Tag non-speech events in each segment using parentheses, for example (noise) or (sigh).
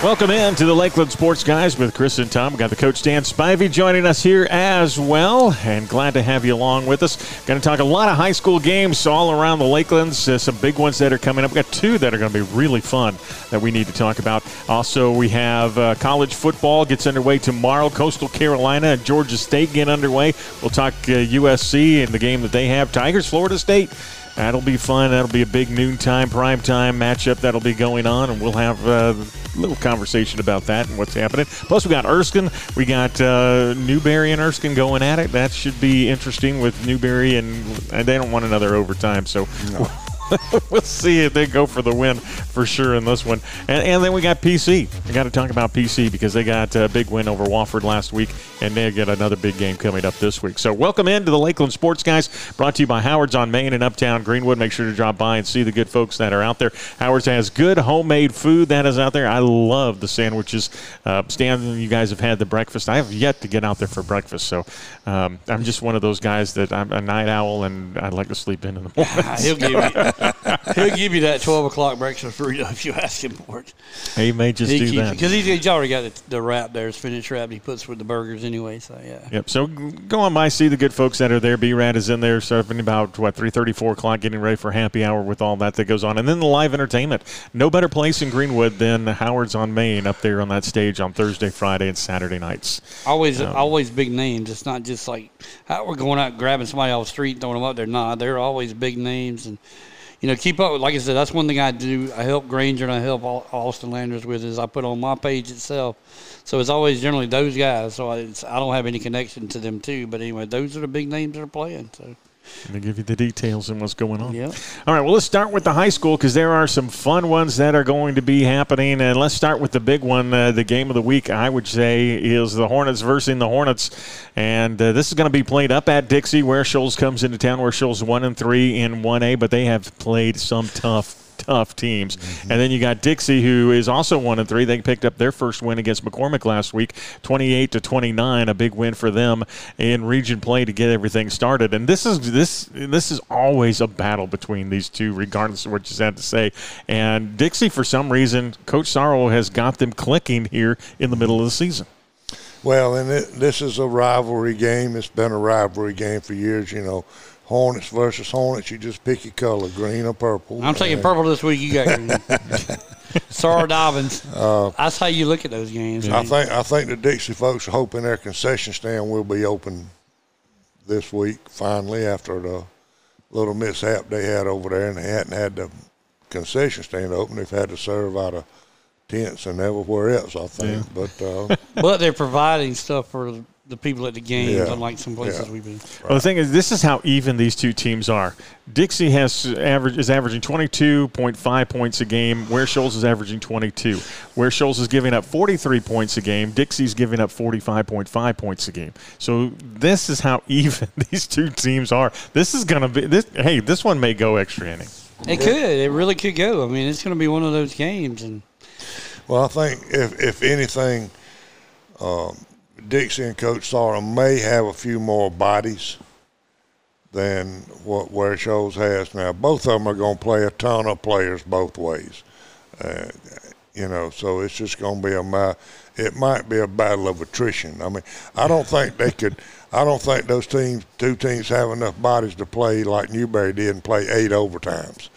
Welcome in to the Lakeland Sports Guys with Chris and Tom. We got the coach Stan Spivey joining us here as well, and glad to have you along with us. Going to talk a lot of high school games all around the Lakelands. Uh, some big ones that are coming up. We've got two that are going to be really fun that we need to talk about. Also, we have uh, college football gets underway tomorrow. Coastal Carolina and Georgia State get underway. We'll talk uh, USC and the game that they have. Tigers, Florida State. That'll be fun. That'll be a big noontime, prime time matchup that'll be going on, and we'll have uh, a little conversation about that and what's happening. Plus, we got Erskine. We got uh, Newberry and Erskine going at it. That should be interesting with Newberry, and, and they don't want another overtime. So. No. (laughs) we'll see if they go for the win for sure in this one. And, and then we got PC. We got to talk about PC because they got a big win over Wofford last week, and they get another big game coming up this week. So welcome into the Lakeland Sports Guys, brought to you by Howard's on Main and Uptown Greenwood. Make sure to drop by and see the good folks that are out there. Howard's has good homemade food that is out there. I love the sandwiches. Uh, Stan, you guys have had the breakfast. I have yet to get out there for breakfast, so um, I'm just one of those guys that I'm a night owl and I like to sleep in in the morning. (laughs) He'll give you He'll give you that twelve o'clock breakfast burrito if you ask him for it. He may just he do that because he's, he's, already got the, the wrap there, finished wrap he puts with the burgers anyway. So yeah. Yep. So go on by, see the good folks that are there. B Rad is in there serving about what three thirty, four o'clock, getting ready for happy hour with all that that goes on, and then the live entertainment. No better place in Greenwood than Howard's on Main up there on that stage on Thursday, Friday, and Saturday nights. Always, um, always big names. It's not just like how we're going out grabbing somebody off the street and throwing them up there. Nah, they're always big names and you know, keep up. Like I said, that's one thing I do. I help Granger and I help Austin Landers with is I put on my page itself. So it's always generally those guys. So I, I don't have any connection to them too. But anyway, those are the big names that are playing. So. They give you the details and what's going on. Yep. All right, well, let's start with the high school because there are some fun ones that are going to be happening. And let's start with the big one. Uh, the game of the week, I would say, is the Hornets versus the Hornets. And uh, this is going to be played up at Dixie, Ware Shoals comes into town, Ware Shoals 1 and 3 in 1A, but they have played some tough tough teams. Mm-hmm. And then you got Dixie, who is also one and three. They picked up their first win against McCormick last week, 28 to 29, a big win for them in region play to get everything started. And this is this this is always a battle between these two, regardless of what you had to say. And Dixie, for some reason, Coach Sorrow has got them clicking here in the middle of the season. Well, and it, this is a rivalry game. It's been a rivalry game for years. You know, Hornets versus Hornets, you just pick your color, green or purple. I'm taking purple this week. You got green. (laughs) Sorry, Dobbins. Uh, That's how you look at those games. I think I think the Dixie folks are hoping their concession stand will be open this week finally after the little mishap they had over there, and they hadn't had the concession stand open. They've had to serve out of tents and everywhere else. I think, yeah. but uh, (laughs) but they're providing stuff for the people at the games, yeah. unlike some places yeah. we've been. Well, the thing is, this is how even these two teams are. Dixie has average is averaging 22.5 points a game, Ware Shoals is averaging 22. Ware Shoals is giving up 43 points a game, Dixie's giving up 45.5 points a game. So this is how (laughs) even these two teams are. This is going to be this. Hey, this one may go extra inning. It could. It really could go. I mean, it's going to be one of those games. And well, I think if if anything. Um, Dixie and Coach Sorrow may have a few more bodies than what Ware Shoals has now. Both of them are going to play a ton of players both ways. Uh, you know, so it's just going to be a it might be a battle of attrition. I mean, I don't think they could. I don't think those teams, two teams, have enough bodies to play like Newberry did and play eight overtimes.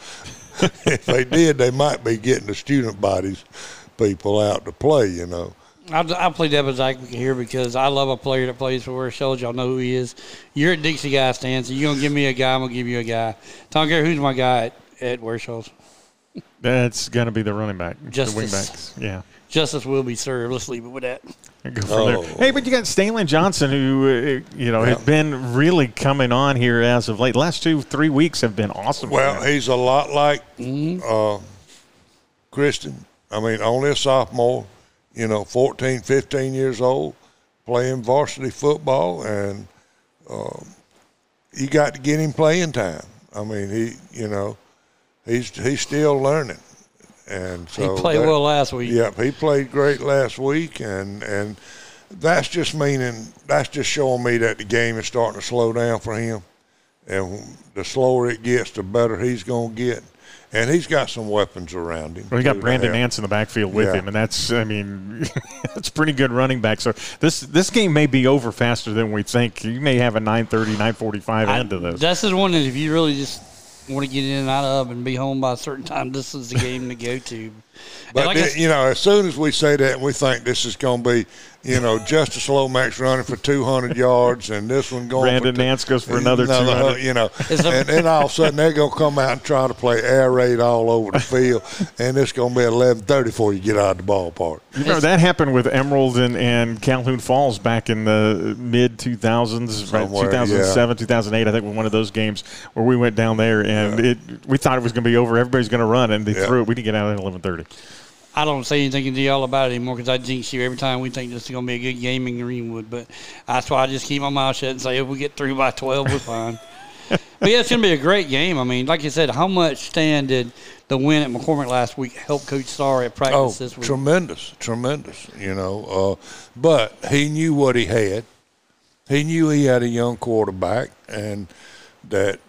(laughs) if they did, they might be getting the student bodies people out to play. You know. I'll, I'll play devil's advocate here because I love a player that plays for Ware Shoals Y'all know who he is. You're at Dixie guy stand, so you're going to give me a guy, I'm going to give you a guy. Tom Gary, who's my guy at, at Ware Shoals? That's going to be the running back, Justice, the wingbacks. Yeah. Justice will be served. Let's leave it with that. Go from oh. there. Hey, but you got Stanley Johnson, who uh, you know yeah. has been really coming on here as of late. Last two, three weeks have been awesome. Well, he's a lot like mm-hmm. uh, Kristen. I mean, only a sophomore you know, 14, 15 years old, playing varsity football, and um, you got to get him playing time. I mean, he, you know, he's he's still learning, and so he played that, well last week. Yep, he played great last week, and and that's just meaning that's just showing me that the game is starting to slow down for him, and the slower it gets, the better he's going to get. And he's got some weapons around him. Well, he got Brandon to. Nance in the backfield with Yeah. him, and that's, I mean, (laughs) that's pretty good running back. So this this game may be over faster than we think. You may have a 9:30, 9:45 end to this. This is one that if you really just want to get in and out of and be home by a certain time, this is the game to go to. And But like I you know, as soon as we say that, and we think this is going to be, you know, Justice Lomax running for 200 yards, and this one going Brandon for Nance goes for another 200. You know, and then all of a sudden they're going to come out and try to play air raid all over the field, and it's going to be 11:30 before you get out of the ballpark. You know, that happened with Emerald and, and Calhoun Falls back in the mid 2000s, right? Somewhere, 2007, 2008. I think was one of those games where we went down there and it we thought it was going to be over. Everybody's going to run, and they Yeah. threw it. We didn't get out at 11:30. I don't say anything to y'all about it anymore because I jinx you every time we think this is going to be a good game in Greenwood. But that's why I just keep my mouth shut and say if we get through by 12, we're fine. (laughs) but yeah, it's going to be a great game. I mean, like you said, how much stand did the win at McCormick last week help Coach Starr at practice Oh, this week? tremendous, tremendous. You know, uh, but he knew what he had. He knew he had a young quarterback, and that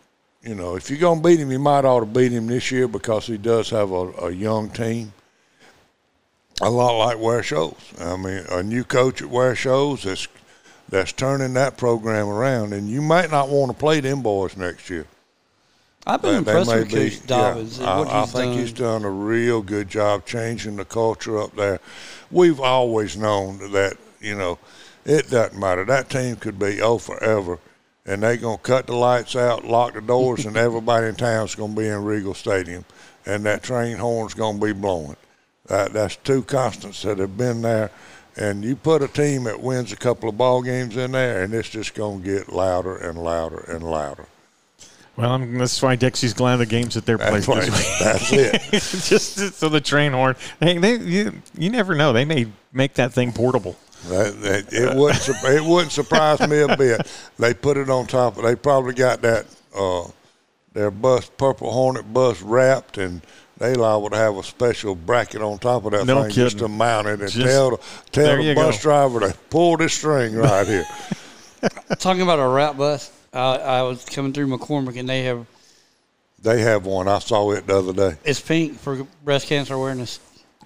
you know if you're gonna beat him, you might ought to beat him this year because he does have a, a young team. A lot like Ware Shoals. I mean, a new coach at Ware Shoals that's that's turning that program around, and you might not want to play them boys next year. I've been impressed with be- Coach Dobbins yeah, what I, I think done. he's done a real good job changing the culture up there. We've always known that you know it doesn't matter. That team could be oh forever, and they're gonna cut the lights out, lock the doors, and everybody in town's gonna be in Regal Stadium, and that train horn's gonna be blowing. That, that's two constants that have been there. And you put a team that wins a couple of ball games in there, and it's just going to get louder and louder and louder. Well, I'm, that's why Dixie's glad the game's at their place. That's, right. that's (laughs) it. Just so the train horn. Hey, they, you, you never know. They may make that thing portable. That, that, it wouldn't it wouldn't surprise me a bit. They put it on top. Of, they probably got that uh, their bus Purple Hornet bus wrapped, and they liable to have a special bracket on top of that No thing just to mount it and Just- tell the, tell the bus go. driver to pull this string right here. (laughs) Talking about a wrap bus, I, I was coming through McCormick and they have they have one. I saw it the other day. it's pink for breast cancer awareness.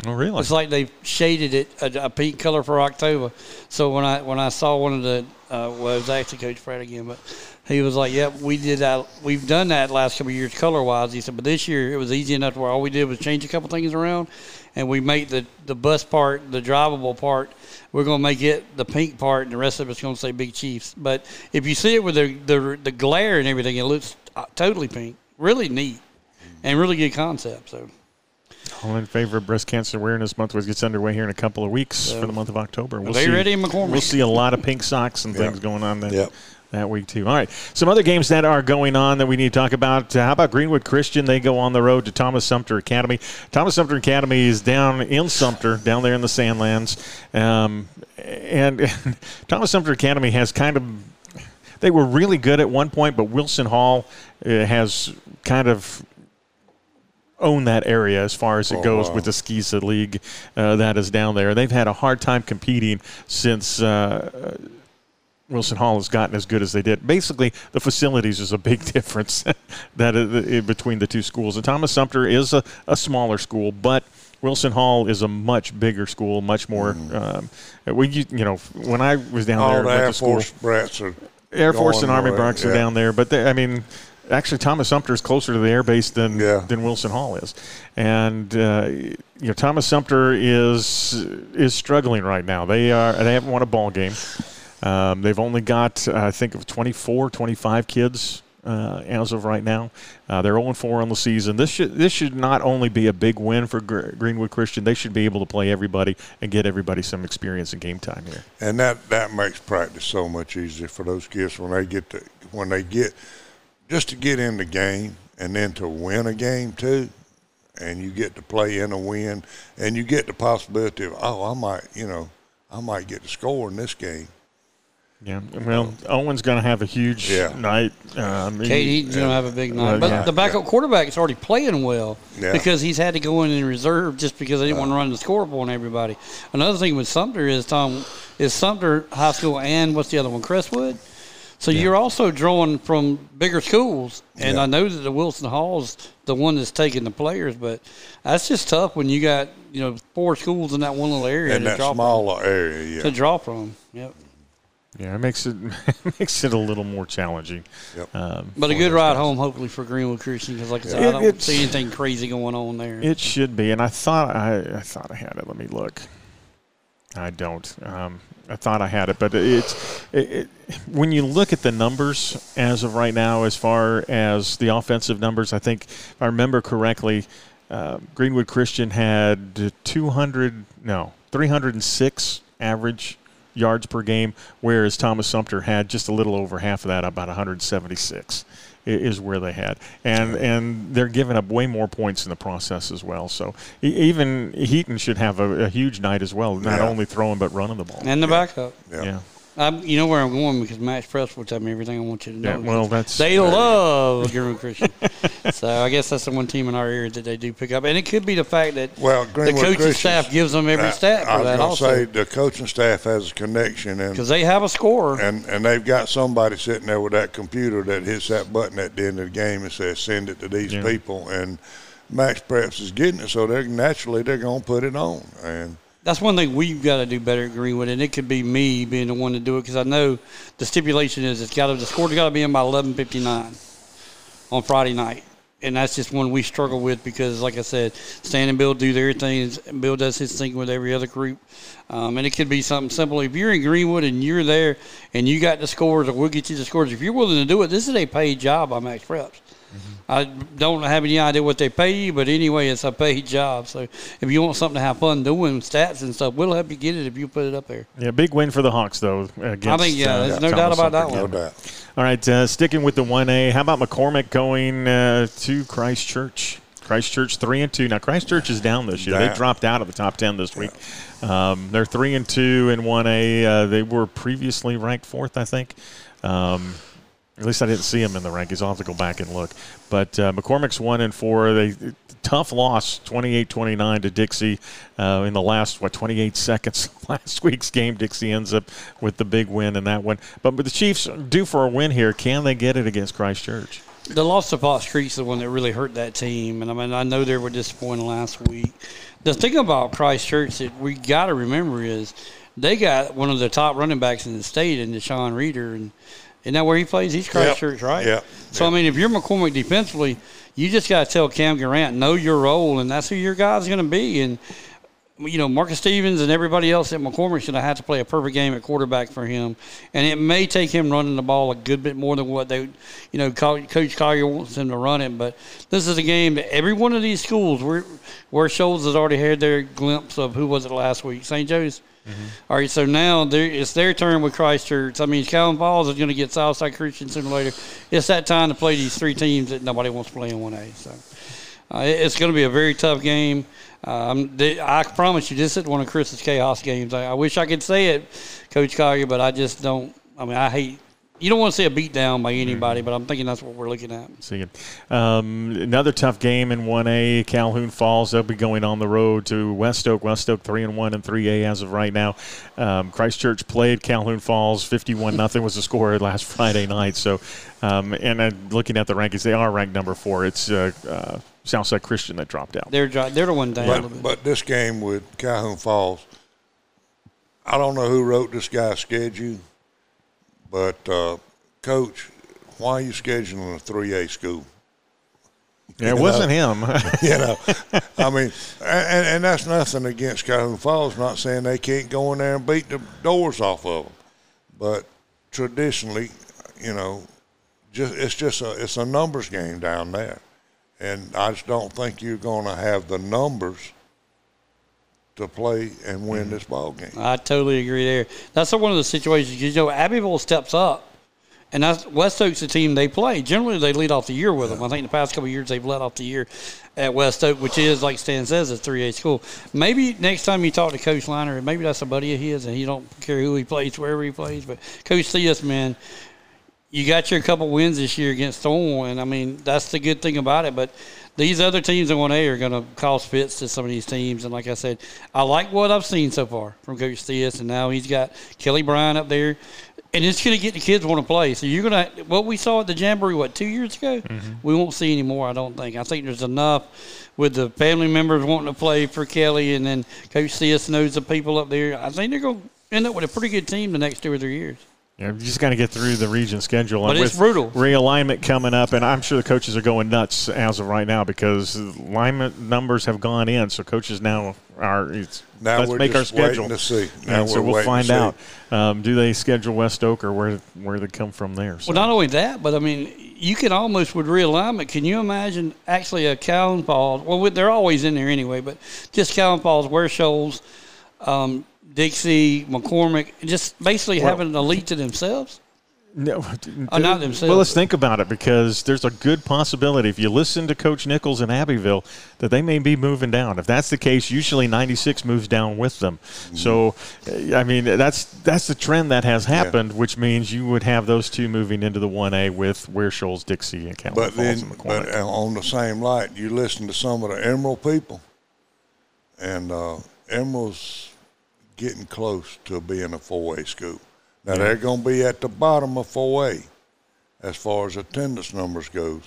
Oh, really? It's like they shaded it a, a pink color for October. So when I when I saw one of the uh, well, it was actually Coach Fred again, but he was like, "Yep, we did that. We've done that last couple of years color wise." He said, "But this year it was easy enough where all we did was change a couple things around, and we made the the bus part, the drivable part, we're gonna make it the pink part, and the rest of it's gonna say Big Chiefs. But if you see it with the the, the glare and everything, it looks uh, totally pink. Really neat, and really good concept. So." All in favor of Breast Cancer Awareness Month, which gets underway here in a couple of weeks for the month of October. We'll they see, ready in McCormick? We'll see a lot of pink socks and Yeah. things going on that, Yep. that week, too. All right. Some other games that are going on that we need to talk about. Uh, how about Greenwood Christian? They go on the road to Thomas Sumter Academy. Thomas Sumter Academy is down in Sumter, down there in the Sandlands. Um, and (laughs) Thomas Sumter Academy has kind of they were really good at one point, but Wilson Hall uh, has kind of owned that area as far as it Oh, goes wow. with the SCISA League uh, that is down there. They've had a hard time competing since. Uh, Wilson Hall has gotten as good as they did. Basically, the facilities is a big (laughs) difference (laughs) that uh, between the two schools. And Thomas Sumter is a, a smaller school, but Wilson Hall is a much bigger school, much more. Um, we, you you know, when I was down Mm. All there, the Air Force brats are Air Force and Army. Bronx are Yeah. down there, but they, I mean, actually, Thomas Sumter is closer to the air base than Yeah. than Wilson Hall is, and uh, you know Thomas Sumter is is struggling right now. They are they haven't won a ball game. Um, they've only got I think of 24, 25 kids. Uh, as of right now, uh, they're 0 4 on the season. This should this should not only be a big win for Gr- Greenwood Christian. They should be able to play everybody and get everybody some experience and game time here. and that that makes practice so much easier for those kids when they get to when they get just to get in the game and then to win a game too and you get to play in a win and you get the possibility of oh I might you know I might get to score in this game Yeah, well, Owen's going to have a huge Yeah. night. Um, he- Kate Eaton's going to have a big night. Uh, but yeah. the backup quarterback is already playing well Yeah. because he's had to go in in reserve just because they didn't want to run the scoreboard on everybody. Another thing with Sumter is, Tom, is Sumter High School and what's the other one, Crestwood? So Yeah. you're also drawing from bigger schools, and Yeah. I know that the Wilson Hall's the one that's taking the players, but that's just tough when you got you know four schools in that one little area in to that draw smaller area. from, to Yeah, draw from. Yep. Yeah, it makes (laughs) it makes it a little more challenging. Yep. Um, But a good ride guys. home, hopefully for Greenwood Christian, because like I said, It- I don't see anything crazy going on there. It should be, and I thought I, I thought I had it. Let me look. I don't. Um, I thought I had it, but it's it, it, when you look at the numbers as of right now, as far as the offensive numbers, I think if I remember correctly, uh, Greenwood Christian had 200, no, 306 average yards per game, whereas Thomas Sumter had just a little over half of that, about 176 i- is where they had, and and they're giving up way more points in the process as well. So e- even Heaton should have a, a huge night as well, not Yeah. only throwing but running the ball. and the backup. yeah. yeah, I'm, you know where I'm going because Max Preps will tell me everything I want you to know. Yeah, well, that's They love (laughs) Greenwood Christian. so I guess that's the one team in our area that they do pick up. And it could be the fact that Well, the Greenwood coaching Christian's- staff gives them every I- stat I for was that gonna also. say the coaching staff has a connection, and Because they have a scorer. and and they've got somebody sitting there with that computer that hits that button at the end of the game and says send it to these Yeah. people and Max Preps is getting it so they're naturally they're going to put it on and That's one thing we've got to do better at Greenwood, and it could be me being the one to do it because I know the stipulation is it's got to the score's got to be in by eleven fifty nine on Friday night, and that's just one we struggle with because, like I said, Stan and Bill do their things, and Bill does his thing with every other group, um, and it could be something simple. If you're in Greenwood and you're there and you got the scores, or we'll get you the scores. If you're willing to do it, this is a paid job by Max Preps. I don't have any idea what they pay you, but anyway, it's a paid job. So if you want something to have fun doing, stats and stuff, we'll help you get it if you put it up there. yeah, big win for the Hawks though. Against, I think, yeah, uh, there's no Thomas doubt about that Sumter. no one. doubt. All right, uh, sticking with the one A. How about McCormick going uh, to Christchurch? Christchurch three and two. Now Christchurch is down this year. They dropped out of the top ten this week. Um, they're three and two in one A. Uh, they were previously ranked fourth, I think. Um, at least I didn't see him in the rankings. I'll have to go back and look. But uh, McCormick's one and four. They tough loss, 28-29 to Dixie uh, in the last what 28 (laughs) seconds last week's game. Dixie ends up with the big win in that one. But, but the Chiefs due for a win here. Can they get it against Christchurch? The loss to Pot Street's the one that really hurt that team, and I mean I know they were disappointed last week. The thing about Christchurch that we got to remember is they got one of the top running backs in the state in Deshaun Reeder, and isn't that where he plays? He's Christchurch, right? Yep. So I mean, if you're McCormick defensively, you just got to tell Cam Durant know your role, and that's who your guy's going to be. And you know, Marcus Stevens and everybody else at McCormick should have to play a perfect game at quarterback for him, and it may take him running the ball a good bit more than what they, you know, Coach Collier wants him to run it. But this is a game that every one of these schools, where where has already had their glimpse of who was it last week, St. Joe's. All right, so now it's their turn with Christchurch. I mean, Calhoun Falls is going to get Southside Christian sooner or later. It's that time to play these three teams that nobody wants to play in 1A. So uh, it's going to be a very tough game. Um, they, I promise you, this is one of Chris's chaos games. I, I wish I could say it, Coach Collier, but I just don't. I mean, I hate. You don't want to see a beat down by anybody, but I'm thinking that's what we're looking at. See it. Um, another tough game in 1A. Calhoun Falls. They'll be going on the road to West Oak. West Oak 3 and 1 and 3A as of right now. Um, Christchurch played Calhoun Falls 51 (laughs) nothing was the score last Friday night. So, um, and uh, looking at the rankings, they are ranked number four. It's uh, uh, Southside Christian that dropped out. They're they're the one down a But, bit. but this game with Calhoun Falls, I don't know who wrote this guy's schedule, but uh, coach, why are you scheduling a three A school? Yeah, it wasn't him. (laughs) You know, I mean, and, and that's nothing against Calhoun Falls. Not saying they can't go in there and beat the doors off of them, but traditionally, you know, just it's just a it's a numbers game down there, and I just don't think you're going to have the numbers to play and win mm-hmm. this ball game. I totally agree there. That's one of the situations you know Abbeville steps up, and that's West Oak's the team they play. Generally, they lead off the year with them. I think the past couple of years they've led off the year at West Oak, which is like Stan says, a three A school. Maybe next time you talk to Coach Liner, maybe that's a buddy of his, and he don't care who he plays, wherever he plays. But Coach Theus, man, you got your couple wins this year against Thorn, and I mean that's the good thing about it. But these other teams in one A are going to cause fits to some of these teams, and like I said, I like what I've seen so far from Coach Theus, and now he's got Kelly Bryan up there. and it's going to get the kids want to play. So you're going to what we saw at the jamboree what two years ago, Mm-hmm. we won't see anymore. I don't think. I think there's enough with the family members wanting to play for Kelly, and then Coach CS knows the people up there. I think they're going to end up with a pretty good team the next two or three years. Yeah, you just got to get through the region schedule. But and it's with brutal. Realignment coming up, and I'm sure the coaches are going nuts as of right now because alignment numbers have gone in. So coaches now are it's, Now let's we're make just our schedule. waiting to see. Now and so we're we'll find out. Um, do they schedule West Oak or where where they come from there? So. Well, not only that, but I mean, you can almost with realignment. Can you imagine actually a Calhoun Falls? Well, they're always in there anyway, but just Calhoun Falls, Ware Shoals, um, Dixie, McCormick, just basically Well- having an elite to themselves. No, Oh, not themselves. Well, let's think about it because there's a good possibility if you listen to Coach Nichols in Abbeville that they may be moving down. If that's the case, usually 96 moves down with them. Mm-hmm. So, I mean, that's that's the trend that has happened, which means you would have those two moving into the 1A with Ware Shoals, Dixie, and Calvin But Falls then, and but McCormick. uh, on the same light, you listen to some of the Emerald people, and uh, Emerald's getting close to being a 4A school. Now they're going to be at the bottom of 4A as far as attendance numbers goes,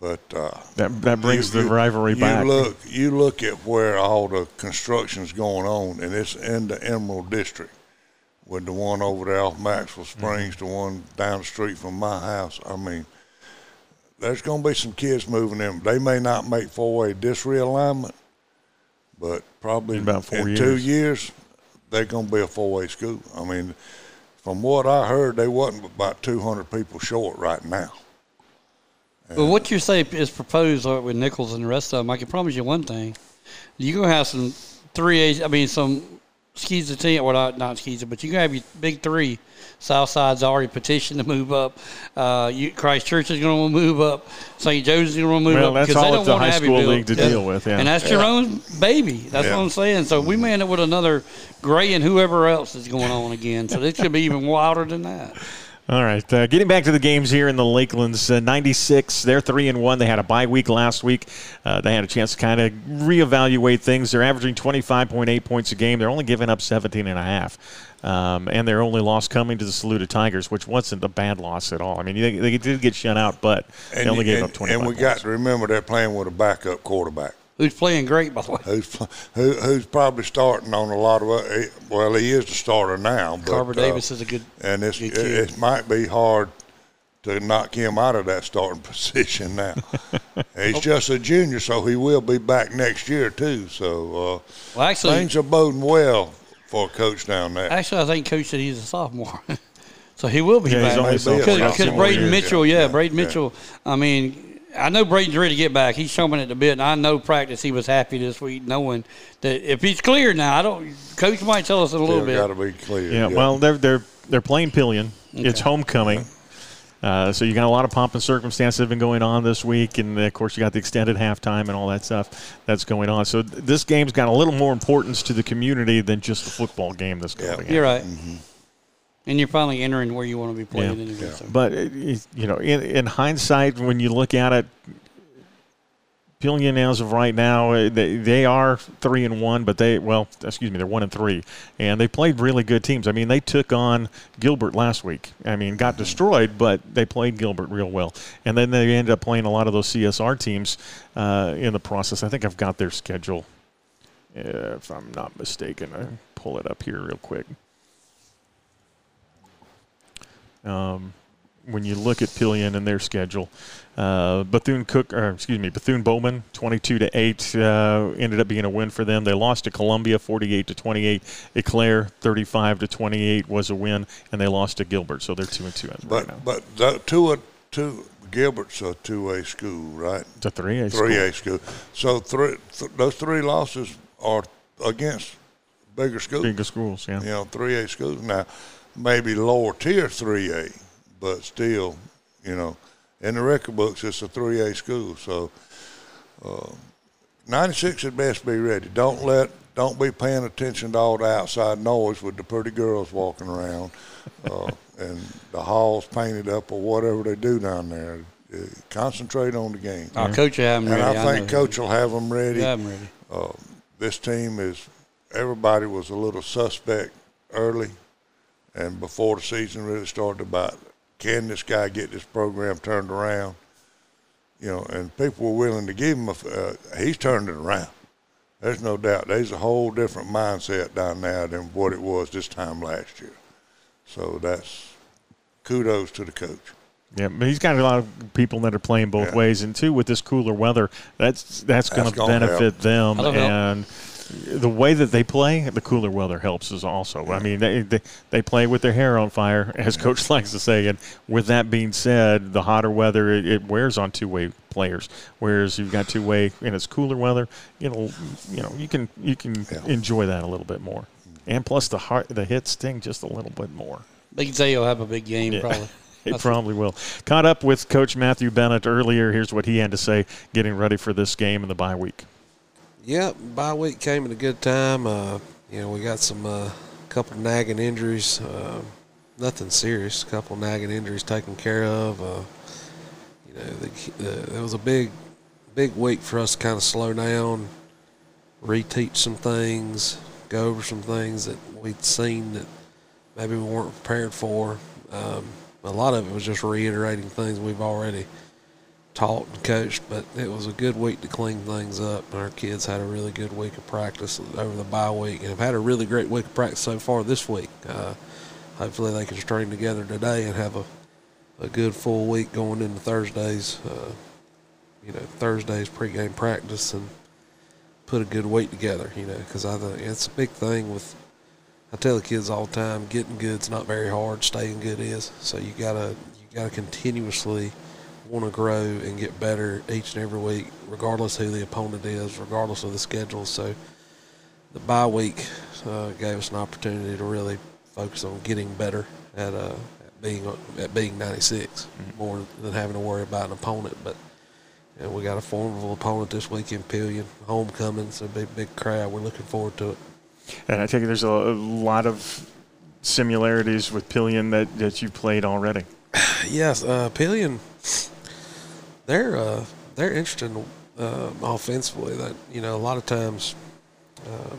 but uh, that that brings you- the rivalry you back. look, you look at where all the construction's going on, and it's in the Emerald District, with the one over there off Maxwell Mm-hmm. Springs, the one down the street from my house. I mean, there's going to be some kids moving in. They may not make four-way this realignment, but probably In about four in years. two years, they're going to be a four-way school. I mean, from what I heard, they wasn't about 200 people short right now. But what you say is proposed uh, with Nichols and the rest of them, I can promise you one thing: you're gonna have some three A's. I mean, some skis team. Well, not not skis, but you're gonna have your big three. Southside's already petitioned to move up. Uh, you, Christ Church is going to move up. St. Joe's is going to move Well, up that's because they don't it's the want high school Abbeville. league to deal with, yeah. and that's your own baby. That's Yeah. what I'm saying. So we may end up with another Gray and whoever else is going on again. So this could be even wilder than that. All right, uh, getting back to the games here in the Lakelands, uh, 96. They're three and one. They had a bye week last week. Uh, they had a chance to kind of reevaluate things. They're averaging 25.8 points a game. They're only giving up 17 and a half, um, and their only loss coming to the Saluda Tigers, which wasn't a bad loss at all. I mean, they, they did get shut out, but they only gave and, up 25. and we got to remember they're playing with a backup quarterback. Who's playing great, by the way? who's who, who's probably starting on a lot of uh, well he is the starter now but, Carver uh, Davis is a good. and it's, good it, kid. it might be hard to knock him out of that starting (laughs) position now (laughs) he's just a junior so he will be back next year too so uh, Well, actually, things are boding well for a coach down there Actually, I think Coach said he's a sophomore, (laughs) so he will be Yeah, back. only a Maybe sophomore. Because Because Braden year, Mitchell, yeah, yeah, Braden yeah. Mitchell. I mean, I know Braden's ready to get back. He's showing it a bit, and I know practice he was happy this week, knowing that if he's clear now, I don't. Coach might tell us in a little Still got bit. to be clear Yeah, well, they're they're they're playing Pelion. It's homecoming. Uh, so you got a lot of pomp and circumstance that have been going on this week, and of course you got the extended halftime and all that stuff that's going on. So th- this game's got a little more importance to the community than just the football game that's Yeah. going. You're right, Mm-hmm. And you're finally entering where you want to be playing. Yeah. Anyway, so. But it, it- you know, in, in hindsight, when you look at it, Pelion as of right now, uh, they, they are three and one, but they well, excuse me, they're one and three, and they played really good teams. I mean, they took on Gilbert last week. I mean, got destroyed, but they played Gilbert real well, and then they ended up playing a lot of those CSR teams uh, in the process. I think I've got their schedule, uh, if I'm not mistaken. I pull it up here real quick. Um, when you look at Pelion and their schedule. Uh, Bethune Cook, or excuse me, Bethune Bowman, 22 to 8, uh, ended up being a win for them. They lost to Columbia, 48 to 28. Eau Claire, 35 to 28, was a win, and they lost to Gilbert, so they're two and two of right now. but but the, two two Gilbert's a two A school right It's a three A. three A school. So three, th- those three losses are against bigger schools. Bigger schools, yeah. You know, three A schools now, maybe lower tier three A, but still, you know, in the record books it's a three A school. So, uh, ninety six at best be ready. Don't let don't be paying attention to all the outside noise with the pretty girls walking around, uh, and the halls painted up or whatever they do down there. Uh, concentrate on the game. Our coach will have them And ready. I think know. coach will have them ready. He'll have him ready. Uh, this team is everybody was a little suspect early, and before the season really started, about can this guy get this program turned around? You know, and people were willing to give him a. Uh, he's turned it around. There's no doubt. There's a whole different mindset down there than what it was this time last year. So that's kudos to the coach. Yeah, but he's got a lot of people that are playing both Yeah. ways, and two with this cooler weather, that's that's going to gonna benefit help. them. That'll help. And the way that they play, the cooler weather helps us also. I mean, they, they they play with their hair on fire, as Coach likes to say. And with that being said, the hotter weather it, it wears on two way players. Whereas you've got two way and it's cooler weather, it'll you know you can you can Yeah. enjoy that a little bit more. And plus the heart the hits sting just a little bit more. They can say Zay will have a big game Yeah. probably. (laughs) It probably will. Caught up with Coach Matthew Bennett earlier. Here's what he had to say getting ready for this game in the bye week. Yep, bye week came at a good time. Uh, you know, we got some uh, couple nagging injuries. Uh, nothing serious. A couple nagging injuries taken care of. Uh, you know, the, the, it was a big, big week for us to kind of slow down, reteach some things, go over some things that we'd seen that maybe we weren't prepared for. Um, a lot of it was just reiterating things we've already taught and coached, but it was a good week to clean things up. And our kids had a really good week of practice over the bye week and have had a really great week of practice so far this week. Uh, hopefully, they can string together today and have a, a good full week going into Thursday's, uh, you know, Thursday's pregame practice and put a good week together, you know, because I think it's a big thing with. I tell the kids all the time, getting good's not very hard. Staying good is. So you gotta you gotta continuously want to grow and get better each and every week, regardless who the opponent is, regardless of the schedule. So the bye week uh, gave us an opportunity to really focus on getting better at, uh, at being at being 96, more than having to worry about an opponent. But you know, we got a formidable opponent this week in Pelion, homecoming. A big big crowd. We're looking forward to it. And I take it there's a, a lot of similarities with Pelion that, that you've played already. (sighs) Yes, uh, Pelion. They're uh, they're interesting uh, offensively. That you know, a lot of times, uh,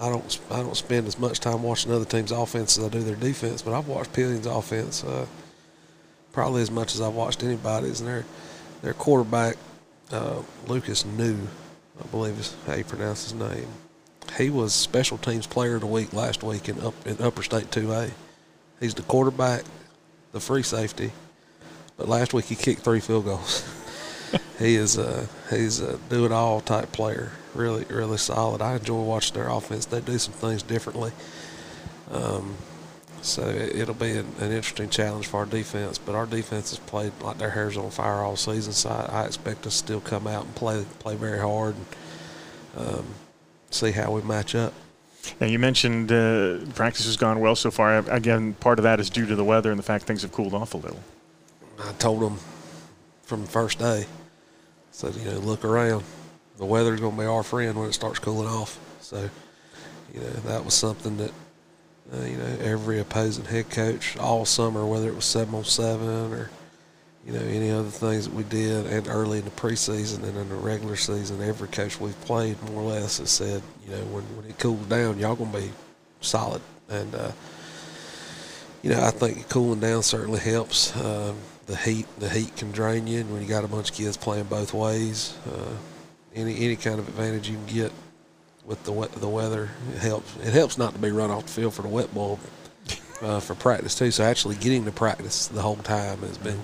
I don't I don't spend as much time watching other teams' offense as I do their defense. But I've watched Pelion's offense uh, probably as much as I've watched anybody's. And their their quarterback, uh, Lucas New, I believe is how you pronounce his name. He was special teams player of the week last week in up in Upper State 2A. He's the quarterback, the free safety, but last week he kicked three field goals. he is uh he's a do it all type player. Really, really solid. I enjoy watching their offense. They do some things differently. Um, so it, it'll be an, an interesting challenge for our defense. But our defense has played like their hair's on fire all season. So I, I expect us to still come out and play play very hard and um, see how we match up. Now, you mentioned uh, practice has gone well so far. Again, part of that is due to the weather and the fact things have cooled off a little. I told them from the first day, said, you know, look around. The weather's going to be our friend when it starts cooling off. So, you know, that was something that, uh, you know, every opposing head coach all summer, whether it was seven on seven or, you know, any other things that we did, and early in the preseason and in the regular season, every coach we've played more or less has said, you know, when, when it cools down, y'all going to be solid. And, uh, you know, I think cooling down certainly helps. Um, the heat, the heat can drain you, and when you got a bunch of kids playing both ways, uh, any any kind of advantage you can get with the wet, the weather it helps. It helps not to be run off the field for the wet bulb uh, for practice too. So actually getting to practice the whole time has been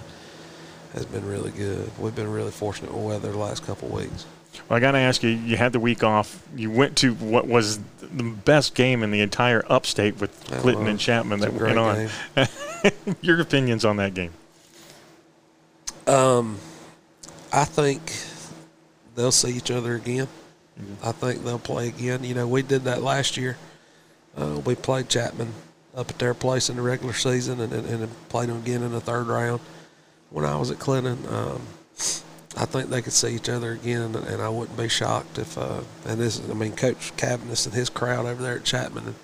has been really good. We've been really fortunate with weather the last couple of weeks. Well, I got to ask you, you had the week off. You went to what was the best game in the entire upstate with Clinton and Chapman that went on. (laughs) Your opinions on that game? Um, I think they'll see each other again. I think they'll play again. You know, we did that last year. Uh, we played Chapman up at their place in the regular season and, and, and played them again in the third round. When I was at Clinton, um, I think they could see each other again, and I wouldn't be shocked if. Uh, and this, is, I mean, Coach Cavness and his crowd over there at Chapman,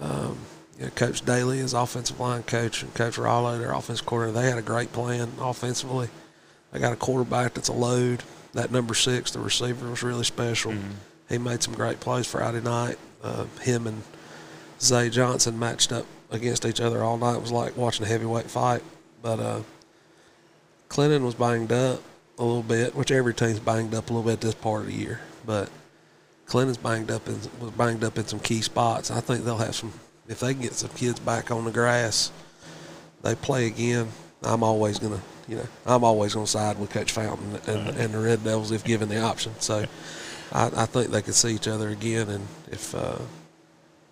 and um, you know, Coach Daly, his offensive line coach, and Coach Rollo, their offensive coordinator, they had a great plan offensively. They got a quarterback that's a load. That number six, the receiver, was really special. He made some great plays Friday night. Uh, him and Zay Johnson matched up against each other all night. It was like watching a heavyweight fight. But uh, Clinton was banged up a little bit, which every team's banged up a little bit this part of the year. But Clinton's banged up in was banged up in some key spots. I think they'll have some if they can get some kids back on the grass. They play again. I'm always gonna, you know, I'm always gonna side with Coach Fountain and, and the Red Devils if given the option. So, I, I think they could see each other again, and if uh,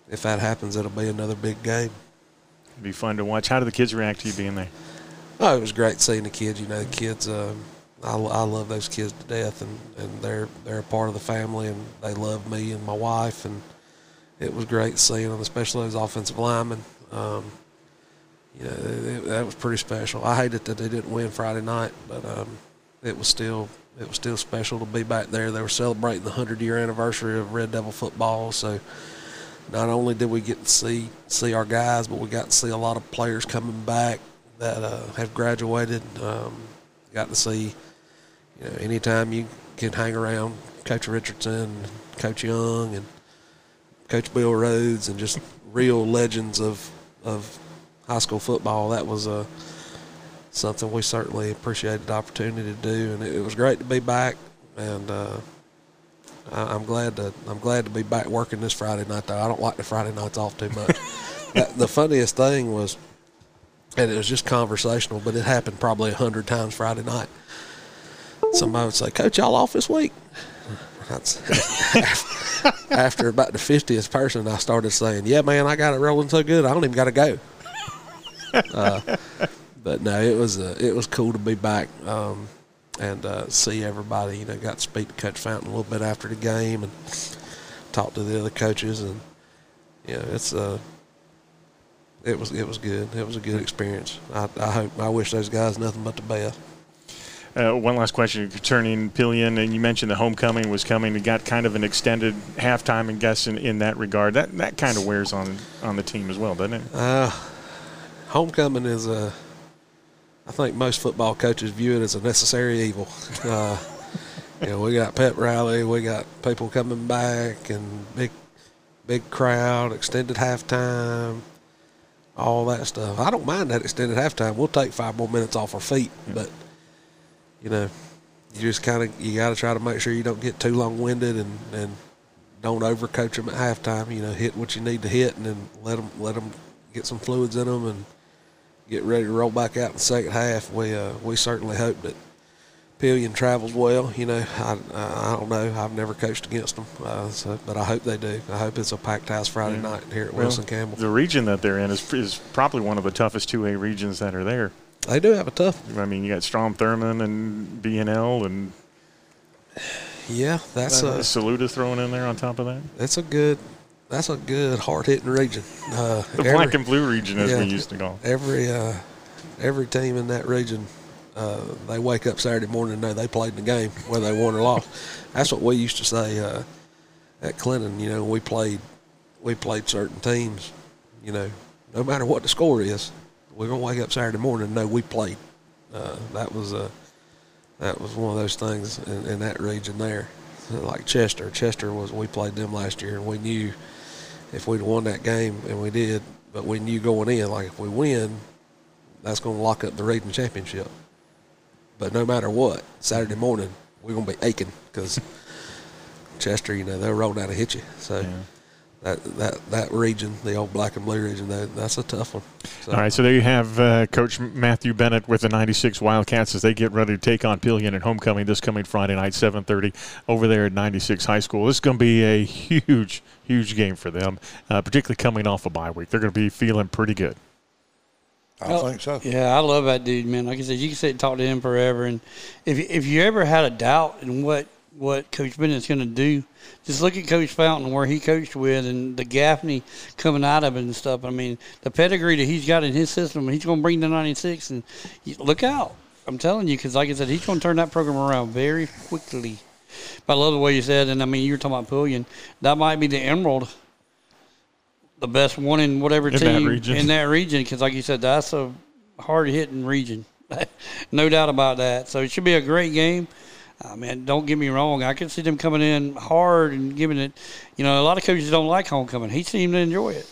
if that happens, it'll be another big game. It'd be fun to watch. How do the kids react to you being there? Oh, it was great seeing the kids. You know, the kids. Um, I, I love those kids to death, and, and they're they're a part of the family, and they love me and my wife, and it was great seeing them, especially those offensive linemen. Um, you know, it, that was pretty special. I hated that they didn't win Friday night, but um, it was still it was still special to be back there. They were celebrating the hundred year anniversary of Red Devil football, so not only did we get to see see our guys, but we got to see a lot of players coming back that uh, have graduated. Um, got to see you know, anytime you can hang around Coach Richardson, Coach Young, and Coach Bill Rhodes, and just real legends of of high school football, that was a uh, something we certainly appreciated the opportunity to do, and it, it was great to be back. And uh, I, am glad to I'm glad to be back working this Friday night. Though I don't like the Friday nights off too much. (laughs) the funniest thing was, and it was just conversational, but it happened probably a hundred times Friday night somebody would say, Coach, y'all off this week? (laughs) after about the 50th person, I started saying, Yeah, man, I got it rolling so good, I don't even got to go. Uh, but no, it was uh, it was cool to be back um, and uh, see everybody. You know, got to speak to Coach Fountain a little bit after the game and talk to the other coaches, and you know, it's uh, it was it was good. It was a good experience. I, I hope I wish those guys nothing but the best. Uh, one last question concerning Pelion, and you mentioned the homecoming was coming. You got kind of an extended halftime, and guess in, in that regard, that that kind of wears on on the team as well, doesn't it? Uh, homecoming is a. I think most football coaches view it as a necessary evil. Uh, you know, we got pep rally, we got people coming back, and big, big crowd, extended halftime, all that stuff. I don't mind that extended halftime. We'll take five more minutes off our feet, yeah. but you know, you just kind of you got to try to make sure you don't get too long winded and and don't overcoach them at halftime. You know, hit what you need to hit and then let them let them get some fluids in them and get ready to roll back out in the second half. We uh, we certainly hope that Pelion travels well. You know, I I don't know. I've never coached against them, uh, so, but I hope they do. I hope it's a packed house Friday yeah. night here at well, Wilson Campbell. The region that they're in is is probably one of the toughest two A regions that are there. They do have a tough. I mean, you got Strom Thurmond and BNL and yeah, that's uh, a Saluda thrown in there on top of that. That's a good. That's a good hard hitting region. Uh, the every, black and blue region, as yeah, we used to call. Every uh, every team in that region, uh, they wake up Saturday morning and know they played in the game, whether they won or lost. That's what we used to say uh, at Clinton. You know, we played we played certain teams. You know, no matter what the score is, we're gonna wake up Saturday morning and know we played. Uh, that was a that was one of those things in, in, that region there. Like Chester, Chester was we played them last year, and we knew if we'd won that game, and we did, but we knew going in, like if we win, that's to lock up the region championship. But no matter what, Saturday morning we're to be aching because Chester, you know, they'll roll down and hit you. So. Yeah that that that region, the old black and blue region, that, that's a tough one. So. All right, so there you have uh, Coach Matthew Bennett with the '96 Wildcats as they get ready to take on Pelion at homecoming this coming Friday night, 7:30 over there at '96 High School. This is going to be a huge, huge game for them, uh, particularly coming off a bye week. They're going to be feeling pretty good. I oh, think so. Yeah, I love that dude, man. Like I said, you can sit and talk to him forever. And if if you ever had a doubt in what what Coach Bennett's going to do. Just look at Coach Fountain where he coached with and the Gaffney coming out of it and stuff. I mean, the pedigree that he's got in his system, he's going to bring the 96 and look out. I'm telling you, because like I said, he's going to turn that program around very quickly. But I love the way you said, and I mean, you were talking about Pelion. That might be the Emerald, the best one in whatever in team that in that region, because like you said, that's a hard hitting region. (laughs) no doubt about that. So it should be a great game. I mean, don't get me wrong. I can see them coming in hard and giving it. You know, a lot of coaches don't like homecoming. He seemed to enjoy it.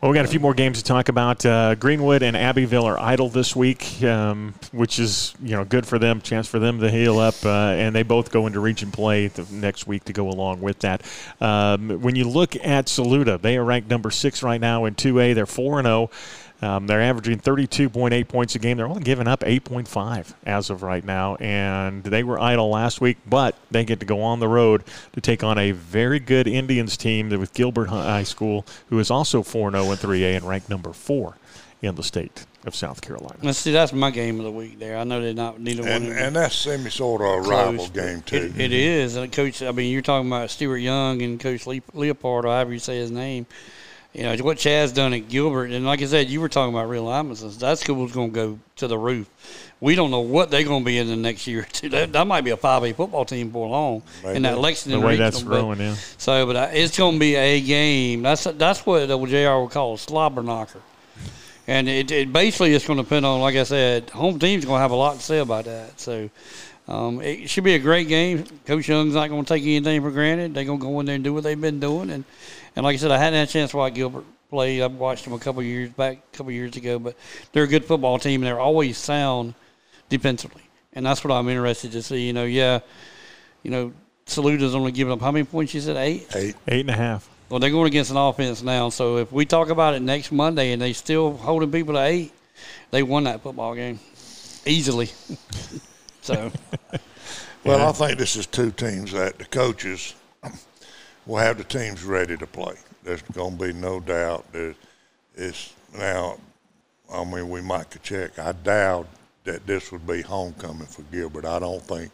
Well, we got a few more games to talk about. Uh, Greenwood and Abbeville are idle this week, um, which is you know good for them, chance for them to heal up, uh, and they both go into region play the next week to go along with that. Um, when you look at Saluda, they are ranked number six right now in 2A. They're four and zero. Um, they're averaging 32.8 points a game. They're only giving up 8.5 as of right now, and they were idle last week, but they get to go on the road to take on a very good Indians team with Gilbert High School, who is also 4 0 in 3A and ranked number four in the state of South Carolina. Let's see, that's my game of the week there. I know they're not neither And, one. and that's semi sort of a rival game, too. It, it is. And Coach, I mean, you're talking about Stuart Young and Coach Le- Leopold, or however you say his name. You know, what Chad's done at Gilbert. And like I said, you were talking about real Amazons. That school's going to go to the roof. We don't know what they're going to be in the next year or two. That, that might be a 5A football team for long in that Lexington The way regional, that's but- growing, yeah. So, but I- it's going to be a game. That's that's what the JR would call a slobber knocker. And it, it basically is going to depend on, like I said, home team's going to have a lot to say about that. So um, it should be a great game. Coach Young's not going to take anything for granted. They're going to go in there and do what they've been doing. And and like I said, I hadn't had a chance to watch Gilbert play. I've watched them a couple years back, a couple years ago. But they're a good football team, and they're always sound defensively. And that's what I'm interested to see. You know, yeah, you know, Saluda's only giving up how many points? You said eight. Eight. Eight and a half. Well, they're going against an offense now. So if we talk about it next Monday and they still holding people to eight, they won that football game easily. (laughs) so Well, I think this is two teams that the coaches will have the teams ready to play. There's going to be no doubt that it's now. I mean, we might could check. I doubt that this would be homecoming for Gilbert. I don't think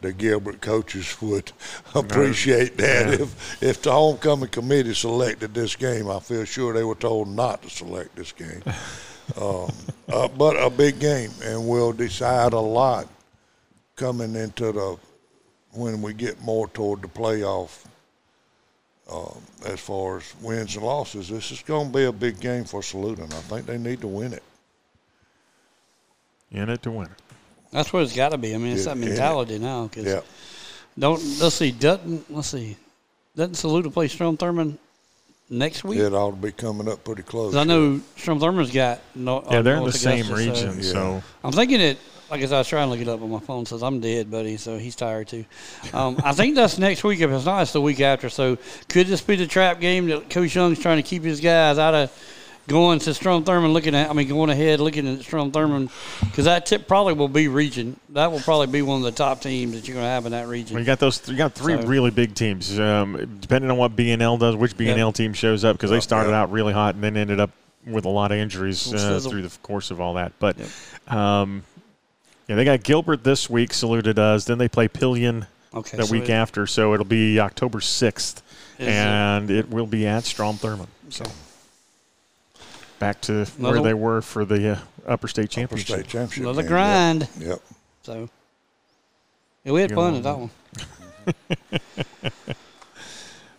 the Gilbert coaches would (laughs) appreciate that if if the homecoming committee selected this game. I feel sure they were told not to select this game. (laughs) um, uh, but a big game, and we'll decide a lot coming into the when we get more toward the playoff um, as far as wins and losses. This is going to be a big game for Saluda, and I think they need to win it. In it to win it. that's what it's got to be. I mean, it's Yeah, that yeah. mentality now. Cause Yeah, Don't let's see. Doesn't let's see. Doesn't Saluda play Strom Thurmond next week? it ought to be coming up pretty close. I know Strom Thurmond's got no. Yeah, uh, they're in the North same Augusta, so- region, Yeah. so I'm thinking it. Like I said, I was trying to look it up on my phone. Says I'm dead, buddy. So he's tired too. Um, I think that's next week. If it's not, it's the week after. So could this be the trap game that Coach Young's trying to keep his guys out of going to Strom Thurmond, looking at? I mean, going ahead, looking at Strom Thurmond, because that tip probably will be region. That will probably be one of the top teams that you're going to have in that region. Well, you got those. You got three So- really big teams. Um, depending on what BNL does, which BNL team shows up, because they started yeah. out really hot and then ended up with a lot of injuries uh, through the course of all that. But um, yeah, they got Gilbert this week. saluted us. Then they play Pelion okay, the so week it- after, so it'll be October sixth, Is it- and it will be at Strom Thurmond. So back to where they were for the uh, Upper State Championship. Upper Championship. state championship. Another game, grind. Yep. yep. So yeah, we had You're fun long at that one. (laughs)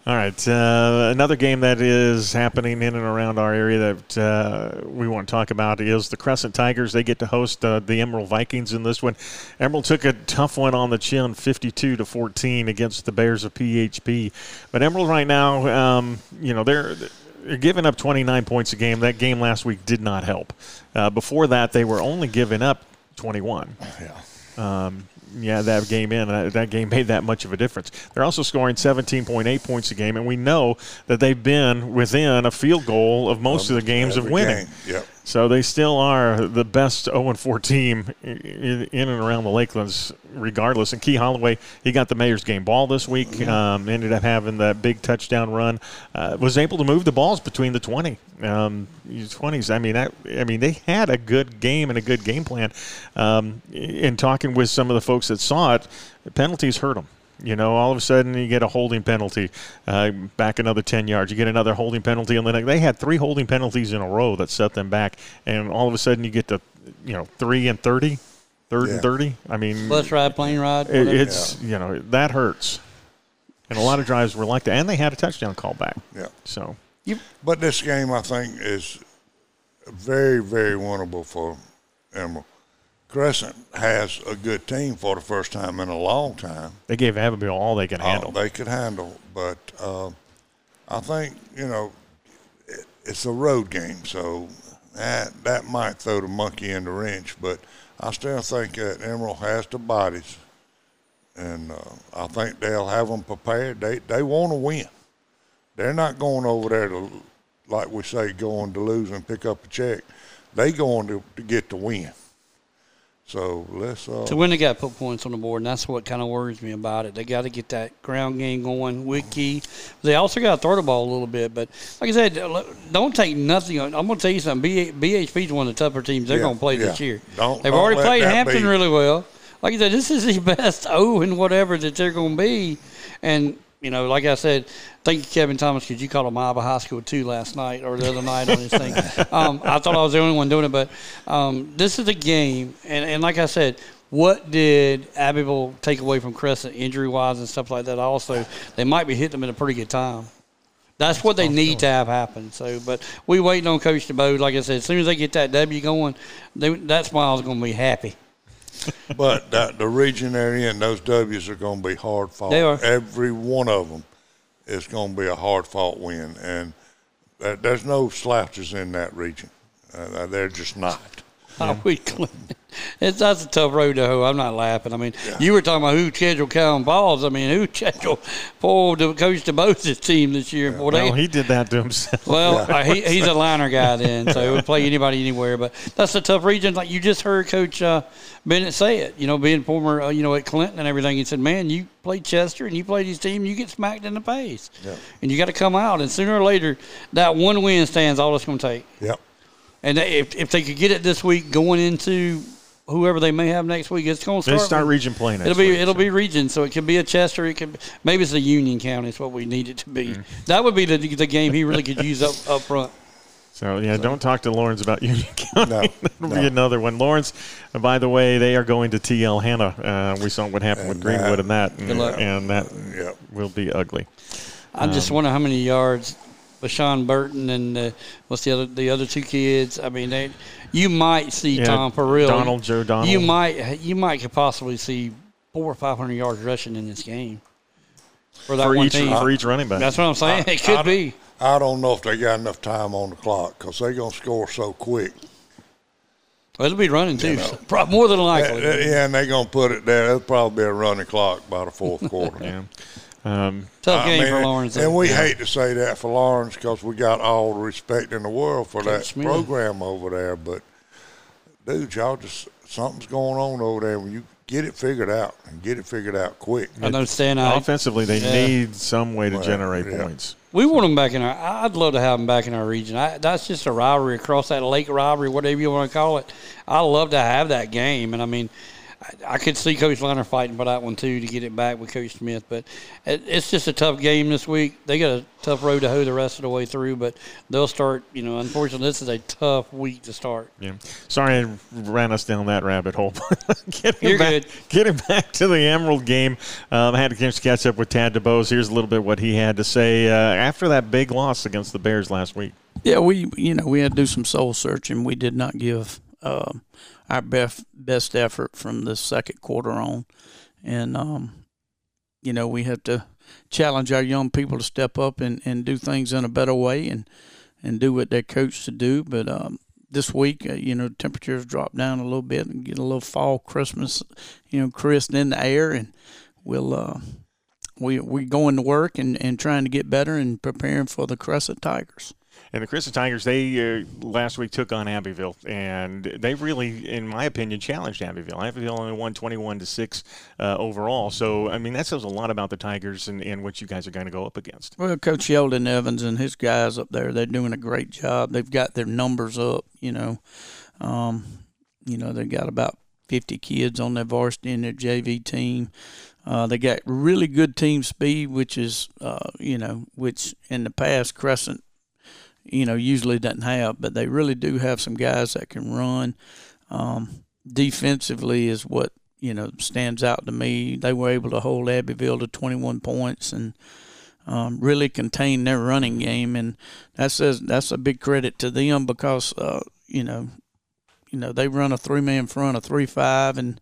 All right, uh, another game that is happening in and around our area that uh, we want to talk about is the Crescent Tigers. They get to host uh, the Emerald Vikings in this one. Emerald took a tough one on the chin, 52 to 14 against the Bears of BHP. But Emerald right now, um, you know, they're. They're giving up 29 points a game. That game last week did not help. Uh, before that, they were only giving up 21 Yeah. Yeah, that game in. Uh, that game made that much of a difference. They're also scoring 17.8 points a game, and we know that they've been within a field goal of most of the games of winning. game, Yep. So they still are the best 0 4 team in, and around the Lakelands, regardless. And Key Holloway, he got the Mayor's game ball this week. Um, ended up having that big touchdown run. Uh, was able to move the balls between the 20 um, 20s. I mean, I mean, they had a good game and a good game plan. Um, in talking with some of the folks that saw it, penalties hurt them. You know, all of a sudden you get a holding penalty, uh, back another 10 yards. You get another holding penalty, and then they had three holding penalties in a row that set them back. And all of a sudden you get to, you know, three and 30, third Yeah. and 30. I mean, Bus ride, plane ride. it, whatever. it's, you know, that hurts. And a lot of drives were like that. And they had a touchdown call back. Yeah. So, But this game, I think, is very, very winnable for Emerald. Crescent has a good team for the first time in a long time. they gave Abbeville all they could handle. Oh, they could handle, but uh, I think you know it, it's a road game, so that that might throw the monkey in the wrench. But I still think that Emerald has the bodies, and uh, I think they'll have them prepared. They they want to win. They're not going over there to, like we say, going to lose and pick up a check. They going to, to get the win. So let's. Uh, To win, they got to put points on the board, and that's what kind of worries me about it. They got to get that ground game going. Wiki. They also got to throw the ball a little bit, but like I said, don't take nothing. I'm going to tell you something. BHP is one of the tougher teams they're Yeah, going to play yeah. this year. Don't- They've don't already played Hampton be. really well. Like I said, this is the (laughs) best (laughs) O and whatever that they're going to be, and. You know, like I said, thank you, Kevin Thomas, because you called them Iowa High School too last night or the other night on this thing. (laughs) Um, I thought I was the only one doing it, but um, this is a game, and, and like I said, what did Abbeville take away from Crescent injury wise and stuff like that? Also, they might be hitting them at a pretty good time. That's what they need to have happen. So, but we waiting on Coach DuBose. Like I said, as soon as they get that W going, they, that smile's going to be happy. (laughs) But that, the region they're in, those W's are going to be hard fought. They are. Every one of them is going to be a hard fought win, and there- there's no slouches in that region. Uh, they're just not. Yeah. we Clinton. It's that's a tough road to hoe. I'm not laughing. I mean, you were talking about who scheduled Calvin Balls. I mean, who (laughs) scheduled poor De- Coach DuBose's team this year? Boy, they, Well, he did that to himself. Well, uh, he, he's a liner guy then, so he would play anybody anywhere. But that's a tough region. Like you just heard Coach uh, Bennett say it. You know, being former, uh, you know, at Clinton and everything, he said, "Man, you played Chester and you played his team, you get smacked in the face, and you got to come out. And sooner or later, that one win stands all it's going to take. Yep. And if if they could get it this week, going into whoever they may have next week, it's going to They start. start with- region play next It'll be week, it'll so. be region, so it could be a Chester. It could maybe it's a Union County. Is what we need it to be. Mm. That would be the the game he really could use up (laughs) up front. So yeah, don't talk to Lawrence about Union (laughs) County. No, (laughs) That'll no. be another one. Lawrence, uh, by the way, they are going to TL Hanna. Uh, we saw what happened with And Greenwood that- and that, and, luck. and that Yep. will be ugly. I Um, just wonder how many yards Bashawn Burton and uh, what's the other the other two kids. I mean, they you might see Yeah, Tom Perrill. Donald, Joe Donald. You might you might could possibly see four or five hundred yards rushing in this game for that for one each team. for each running back. That's what I'm saying. (laughs) it could I- be. I don't know if they got enough time on the clock because they're going to score so quick. It'll be running too. know. (laughs) so more than likely. Yeah, and they're going to put it there. There'll probably be a running clock by the fourth quarter. (laughs) yeah. Um, Tough I game mean, for Lawrence. And though. we hate to say that for Lawrence because we got all the respect in the world for that Smith. program over there. But, dude, y'all just something's going on over there. When you get it figured out and get it figured out quick. I know Stan. Offensively, they Yeah. need some way to Well, generate yeah. points. we want them back in our. I'd love to have them back in our region. I, that's just a rivalry across that lake rivalry, whatever you want to call it. I love to have that game, and I mean, I, I could see Coach Liner fighting for that one too to get it back with Coach Smith. But it, it's just a tough game this week. They got a tough road to hoe the rest of the way through, but they'll start. You know, unfortunately, this is a tough week to start. Yeah. Sorry, I ran us down that rabbit hole. (laughs) getting You're back, good. Getting back to the Emerald game, um, I had a chance to catch up with Tad DuBose. Here's a little bit what he had to say uh, after that big loss against the Bears last week. Yeah, we you know we had to do some soul searching. We did not give um, our best best effort from the second quarter on, and um, you know we have to challenge our young people to step up and, and do things in a better way and and do what they're coached to do. But um, this week, uh, you know, temperatures dropped down a little bit and get a little fall Christmas, you know, crisp in the air, and we'll. Uh, we we going to work and, and trying to get better and preparing for the Crescent Tigers. And the Crescent Tigers, they uh, last week took on Abbeville, and they really, in my opinion, challenged Abbeville. Abbeville only won 21 to six uh, overall. So, I mean, that says a lot about the Tigers and, and what you guys are going to go up against. Well, Coach Sheldon Evans and his guys up there, they're doing a great job. They've got their numbers up, you know. Um, you know, they've got about 50 kids on their varsity and their JV team. Uh, they got really good team speed, which is, uh, you know, which in the past Crescent, you know, usually doesn't have, but they really do have some guys that can run. Um, defensively is what, you know, stands out to me. They were able to hold Abbeville to 21 points and, um, really contain their running game, and that says that's a big credit to them because uh, you know, you know they run a three man front, a three five, and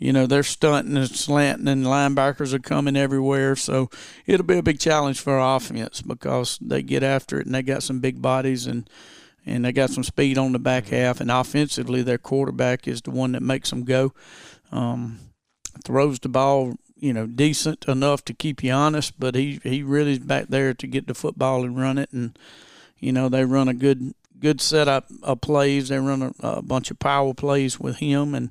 you know they're stunting and slanting, and linebackers are coming everywhere. So it'll be a big challenge for our offense because they get after it and they got some big bodies and and they got some speed on the back half. And offensively, their quarterback is the one that makes them go. Um, throws the ball, you know, decent enough to keep you honest, but he he really is back there to get the football and run it. And you know, they run a good good setup of plays. They run a, a bunch of power plays with him and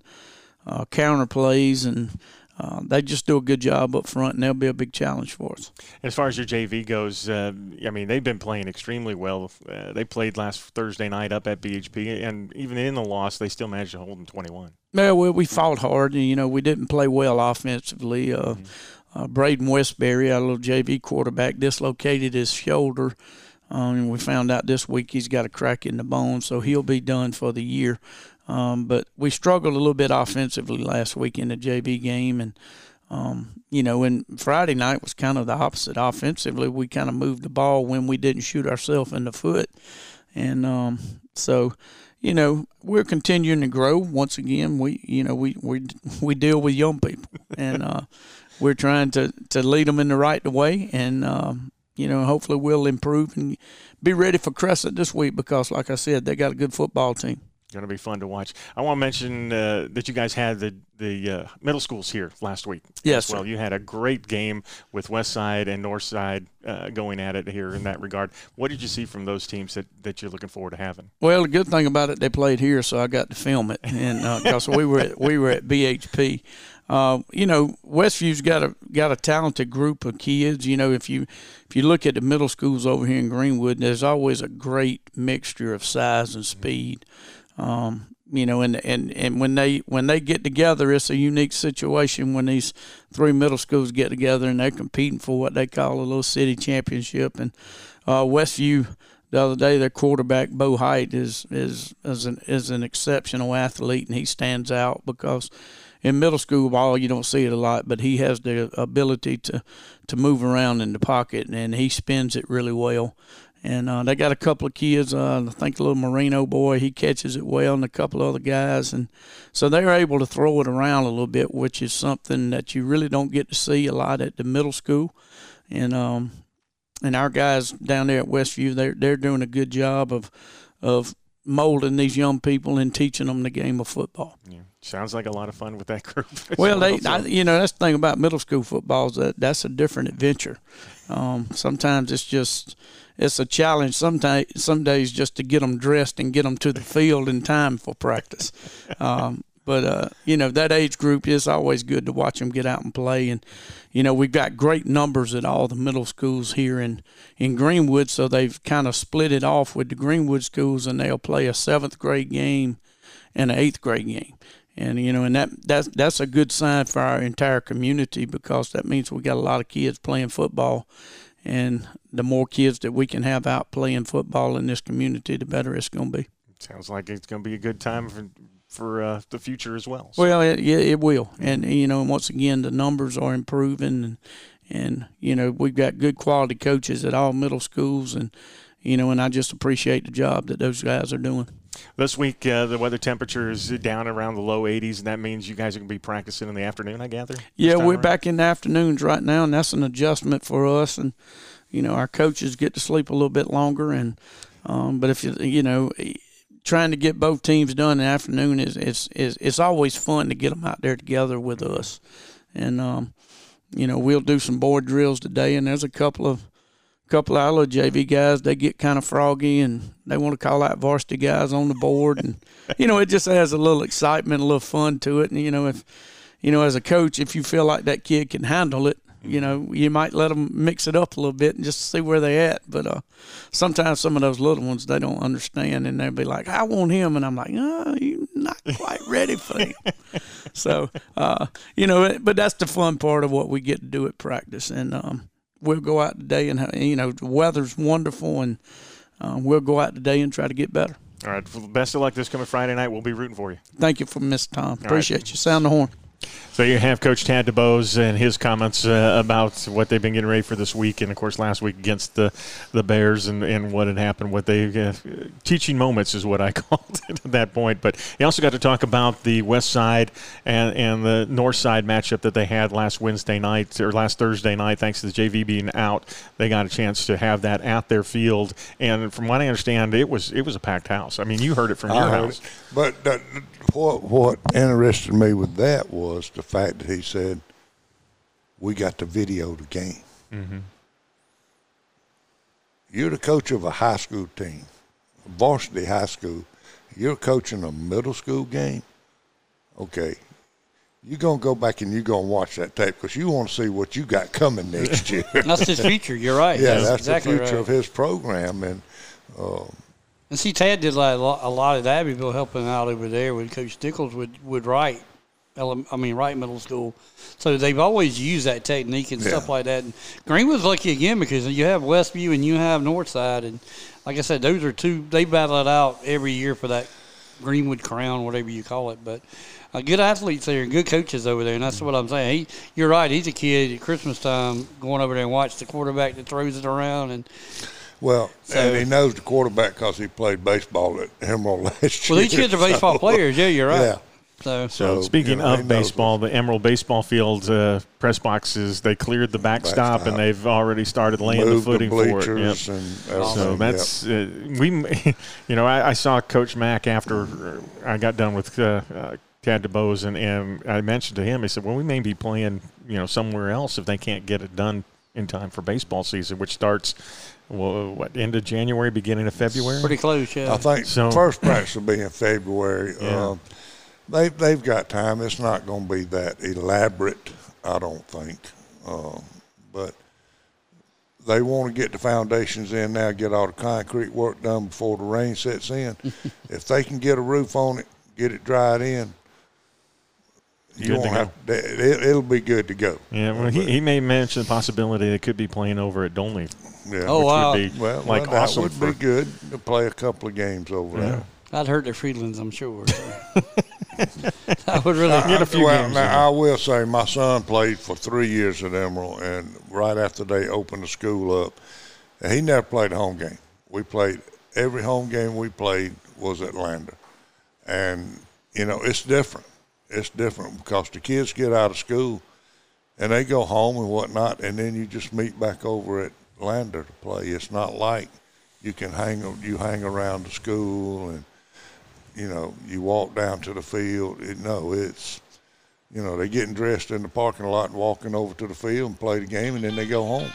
uh, counter plays and uh, they just do a good job up front, and they'll be a big challenge for us. As far as your JV goes, uh, I mean, they've been playing extremely well. Uh, they played last Thursday night up at BHP, and even in the loss, they still managed to hold them 21. Yeah, well, we fought hard. and, You know, we didn't play well offensively. Uh, mm-hmm. Braden Westbury, our little JV quarterback, dislocated his shoulder. Um, we found out this week he's got a crack in the bone, so he'll be done for the year. Um, but we struggled a little bit offensively last week in the JV game, and um, you know, and Friday night was kind of the opposite. Offensively, we kind of moved the ball when we didn't shoot ourselves in the foot, and um, so you know we're continuing to grow. Once again, we you know we we we deal with young people, and uh, we're trying to to lead them in the right way, and um, you know hopefully we'll improve and be ready for Crescent this week because, like I said, they got a good football team. Going to be fun to watch. I want to mention uh, that you guys had the the uh, middle schools here last week. Yes. Well, you had a great game with West Side and North Side uh, going at it here in that regard. What did you see from those teams that, that you're looking forward to having? Well, the good thing about it, they played here, so I got to film it, and because uh, we were at, we were at BHP. Uh, you know, Westview's got a got a talented group of kids. You know, if you if you look at the middle schools over here in Greenwood, there's always a great mixture of size and speed. Um, you know, and, and, and when they when they get together, it's a unique situation when these three middle schools get together and they're competing for what they call a little city championship. And uh, Westview the other day, their quarterback Bo Height is is is an is an exceptional athlete, and he stands out because in middle school ball you don't see it a lot, but he has the ability to to move around in the pocket, and he spins it really well and uh, they got a couple of kids. Uh, I think the little Marino boy he catches it well, and a couple of other guys, and so they're able to throw it around a little bit, which is something that you really don't get to see a lot at the middle school, and um, and our guys down there at Westview they're they're doing a good job of of molding these young people and teaching them the game of football. Yeah. Sounds like a lot of fun with that (laughs) group. well, they, I, you know, that's the thing about middle school football is that that's a different adventure. Um, sometimes it's just it's a challenge sometimes some days just to get them dressed and get them to the field in time for practice. (laughs) Um, but uh, you know that age group is always good to watch them get out and play, and you know we've got great numbers at all the middle schools here in in Greenwood, so they've kind of split it off with the Greenwood schools, and they'll play a seventh grade game and an eighth grade game. And you know, and that that's that's a good sign for our entire community because that means we got a lot of kids playing football and the more kids that we can have out playing football in this community, the better it's going to be. Sounds like it's going to be a good time for for uh, the future as well. So. Well, it, yeah, it will, and you know, once again, the numbers are improving, and and you know, we've got good quality coaches at all middle schools, and you know, and I just appreciate the job that those guys are doing. This week, uh, the weather temperature is down around the low 80s, and that means you guys are going to be practicing in the afternoon, I gather? Yeah, we're around? back in the afternoons right now, and that's an adjustment for us. And, you know, our coaches get to sleep a little bit longer. And, um, but if you, you know, trying to get both teams done in the afternoon is, is, is, it's always fun to get them out there together with us. And, um, you know, we'll do some board drills today, and there's a couple of couple of our little JV guys, they get kind of froggy and they want to call out varsity guys on the board. And, (laughs) you know, it just has a little excitement, a little fun to it. And, you know, if, you know, as a coach, if you feel like that kid can handle it, you know, you might let them mix it up a little bit and just see where they're at. But uh, sometimes some of those little ones, they don't understand and they'll be like, I want him. And I'm like, oh, you're not quite ready for him. (laughs) so, uh, you know, but that's the fun part of what we get to do at practice. And, um, we'll go out today and you know the weather's wonderful and uh, we'll go out today and try to get better. All right. Best of luck this coming Friday night. We'll be rooting for you. Thank you for Miss Tom. Appreciate right. you. Sound the horn. So you have Coach Tad DuBose and his comments uh, about what they've been getting ready for this week, and of course last week against the the Bears and, and what had happened. What they uh, teaching moments is what I (laughs) called it at that point. But he also got to talk about the West Side and and the North Side matchup that they had last Wednesday night or last Thursday night. Thanks to the JV being out, they got a chance to have that at their field. And from what I understand, it was it was a packed house. I mean, you heard it from your I heard house. it. But that, what what interested me with that was the fact that he said we got to video the game. Mm-hmm. You're the coach of a high school team, varsity high school. You're coaching a middle school game. Okay, you're gonna go back and you're gonna watch that tape because you want to see what you got coming next (laughs) year. That's his future. You're right. yeah, that's exactly the future right. of his program, and And see, Tad did a lot, a lot at Abbeville helping out over there with Coach Stickles would would write. Ele- I mean, Wright Middle School. So they've always used that technique and stuff like that. And Greenwood's lucky again because you have Westview and you have Northside, and like I said, those are two. They battle it out every year for that Greenwood crown, whatever you call it. But uh, good athletes there and good coaches over there, and that's what I'm saying. He, you're right. He's a kid at Christmas time going over there and watch the quarterback that throws it around and. well, So- and he knows the quarterback because he played baseball at Emerald (laughs) last year. Well, these kids are baseball so- players. Yeah, you're right. Yeah. So, So, So, speaking you know, of baseball, the Emerald Baseball Field uh, press boxes they cleared the backstop, Backstop. and they've already started laying Moved the footing for it. Yep. and So everything, that's uh, we, (laughs) you know, I, I saw Coach Mack after I got done with uh, uh, Tad DuBose, and, and I mentioned to him, he said, "Well, we may be playing, you know, somewhere else if they can't get it done in time for baseball season, which starts, well, what end of January, beginning of February." pretty close, yeah. I think So- first practice will be in February. Yeah. Um, they they've got time. It's not going to be that elaborate, I don't think. Um, but they want to get the foundations in now, get all the concrete work done before the rain sets in. (laughs) if they can get a roof on it, get it dried in, you to won't go. have. It, it'll be good to go. Yeah, well, he, he may mention the possibility they could be playing over at Dolny. Yeah. Oh, which wow. would be Well, like well, that awesome would for be good to play a couple of games over there. I'd hurt their feelings, I'm sure. (laughs) (laughs) I would really. Get a few well, games now. I will say my son played for three years at Emerald, and right after they opened the school up, he never played a home game. We played every home game we played was at Lander, and you know it's different. It's different because the kids get out of school, and they go home and whatnot, and then you just meet back over at Lander to play. It's not like you can hang you hang around the school and you know, you walk down to the field. It, no, it's, you know, they're getting dressed in the parking lot and walking over to the field and play the game, and then they go home.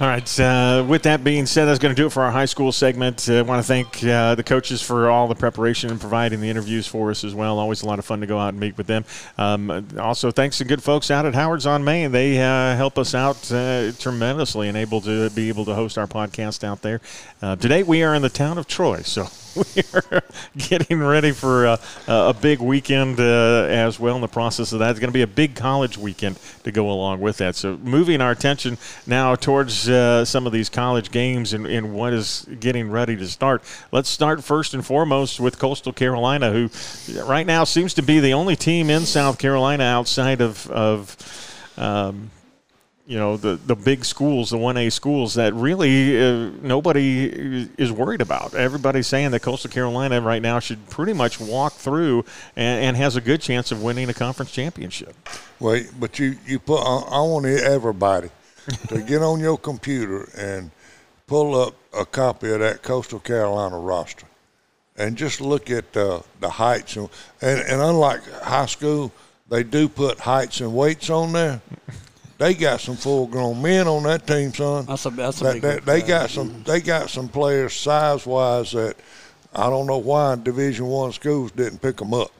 All right. Uh, with that being said, that's going to do it for our high school segment. Uh, I want to thank uh, the coaches for all the preparation and providing the interviews for us as well. Always a lot of fun to go out and meet with them. Um, also, thanks to good folks out at Howard's on Main. They uh, help us out uh, tremendously and able to be able to host our podcast out there. Uh, today, we are in the town of Troy, so we are (laughs) getting ready for uh, a big weekend uh, as well. In the process of that, it's going to be a big college weekend to go along with that. So, moving our attention now towards uh, some of these college games and, and what is getting ready to start. Let's start first and foremost with Coastal Carolina, who right now seems to be the only team in South Carolina outside of of um, you know the the big schools, the one A schools that really uh, nobody is worried about. Everybody's saying that Coastal Carolina right now should pretty much walk through and, and has a good chance of winning a conference championship. Wait, but you you put. I, I want everybody to (laughs) get on your computer and pull up a copy of that Coastal Carolina roster, and just look at uh, the heights and, and and unlike high school, they do put heights and weights on there. They got some full-grown men on that team, son. That's a that's a That, big. that, they got some they got some players size wise that I don't know why Division One schools didn't pick them up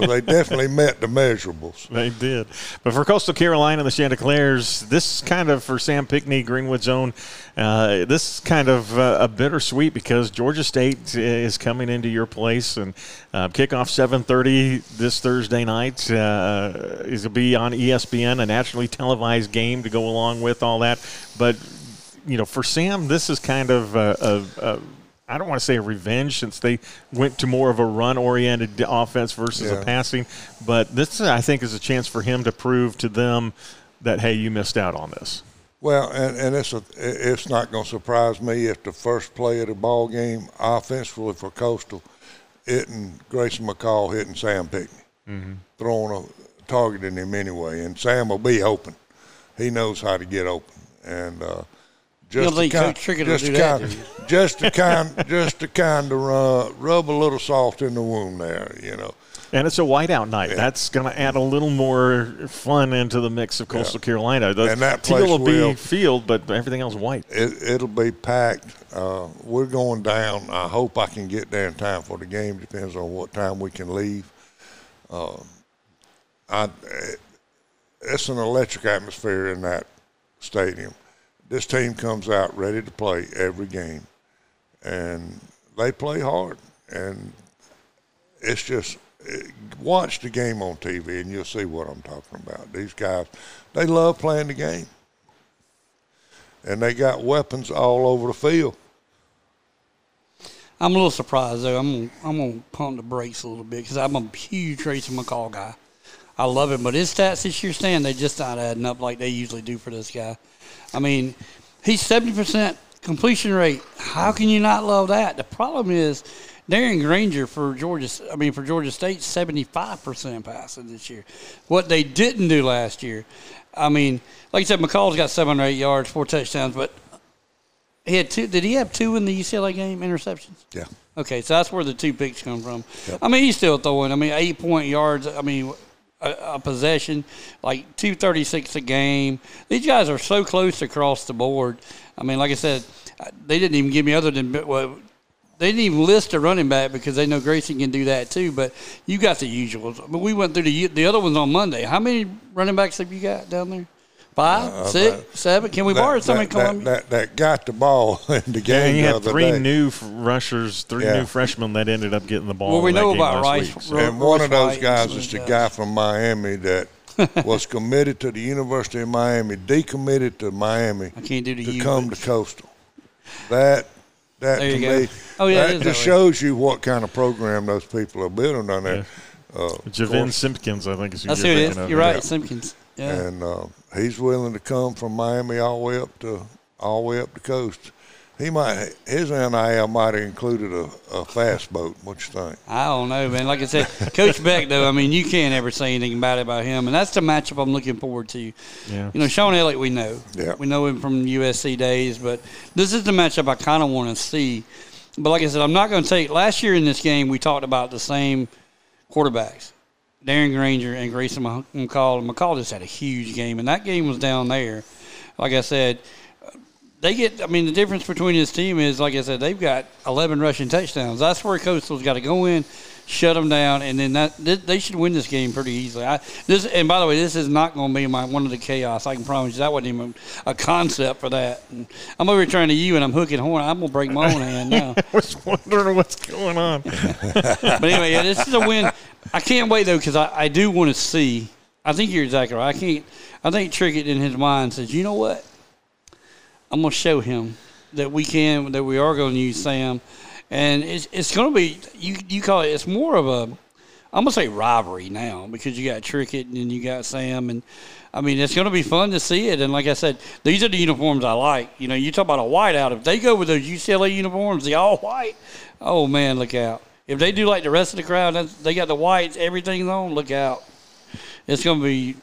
they definitely met the measurables. They did. But for Coastal Carolina and the Chanticleers, this kind of, for Sam Pinckney, Greenwood Zone, uh, this is kind of uh, a bittersweet because Georgia State is coming into your place and uh, kickoff 7.30 this Thursday night. Uh, is will be on ESPN, a nationally televised game to go along with all that. But, you know, for Sam, this is kind of a, a I don't want to say a revenge since they went to more of a run-oriented offense versus Yeah. a passing, but this I think is a chance for him to prove to them that hey, you missed out on this. Well, and, and it's a, it's not going to surprise me if the first play of the ball game offensively for Coastal, hitting Grayson McCall, hitting Sam Pinckney, throwing a targeting him anyway, and Sam will be open. He knows how to get open, and uh, just don't think to kind, Coach Trickett will just do to that, kind, do you? (laughs) just to kind, just to kind of uh, rub a little salt in the wound there, you know. And it's a whiteout night. That's going to add a little more fun into the mix of Coastal Carolina. The And that teal place will be will- field, but everything else white. it, it'll be packed. Uh, we're going down. I hope I can get there in time for the game. Depends on what time we can leave. Uh, I, it's an electric atmosphere in that stadium. This team comes out ready to play every game, and they play hard. And it's just watch the game on TV, and you'll see what I'm talking about. These guys, they love playing the game and they got weapons all over the field. I'm a little surprised though. I'm I'm gonna pump the brakes a little bit because I'm a huge Tracy McCall guy. I love him, but his stats this year, Stan, they just not adding up like they usually do for this guy. I mean, he's seventy percent completion rate. How can you not love that? The problem is Darren Grainger for Georgia. I mean, for Georgia State, seventy five percent passing this year. What they didn't do last year. I mean, like I said, McCall's got seven or eight yards, four touchdowns, but he had two. Did he have two in the UCLA game interceptions? Yeah. Okay, so that's where the two picks come from. I mean, he's still throwing. I mean, eight point yards. I mean, a, a possession, like two thirty six a game. These guys are so close across the board. I mean, like I said, they didn't even give me other than well, they didn't even list a running back because they know Grayson can do that too. But you got the usuals. But we went through the the other ones on Monday. How many running backs have you got down there? Five, six, seven. Can we borrow somebody? that, Columbia? that, that, that got the ball (laughs) in the Yeah, game you the had other three day. new rushers, three Yeah. new freshmen that ended up getting the ball. Well, we in know game about Rice. week, so- and one Royce of those White guys is the those guy from Miami that (laughs) was committed to the University of Miami, decommitted to Miami I can't do the to U, come but- to Coastal. That that There to you go. me, Oh, yeah, it that is just that shows you what kind of program those people are building down there. Uh, Javin course, Simpkins, I think is who That's you're it thinking is. of. You're right, Yeah. Simpkins. Yeah. and uh, he's willing to come from Miami all the way up to all the way up the coast. He might his NIL might have included a, a fast boat. What you think? I don't know, man. Like I said, Coach Beck, though, I mean, you can't ever say anything bad about him, and that's the matchup I'm looking forward to. Yeah. You know, Shawn Elliott, we know. Yeah. We know him from USC days, but this is the matchup I kind of want to see. But like I said, I'm not going to take. Last year in this game, we talked about the same quarterbacks, Darren Grainger and Grayson McCall. McCall just had a huge game, and that game was down there. Like I said, they get. I mean, the difference between his team is, like I said, they've got 11 rushing touchdowns. That's where Coastal's got to go in, shut them down, and then that they, they should win this game pretty easily. I, this, and by the way, this is not going to be my one of the chaos. I can promise you that wasn't even a concept for that. And I'm over here trying to you, and I'm hooking horn. I'm gonna break my own hand now. (laughs) I was wondering what's going on. (laughs) But anyway, yeah, this is a win. I can't wait though because I, I do want to see. I think you're exactly right. I can't. I think Trickett in his mind says, you know what? I'm gonna show him that we can that we are going to use Sam, and it's it's going to be you you call it. It's more of a I'm gonna say rivalry now because you got Trickett and then you got Sam and. I mean, it's going to be fun to see it. And like I said, these are the uniforms I like. You know, you talk about a whiteout. If they go with those UCLA uniforms, the all white, oh man, look out. If they do like the rest of the crowd, they got the whites, everything's on. Look out! It's going to be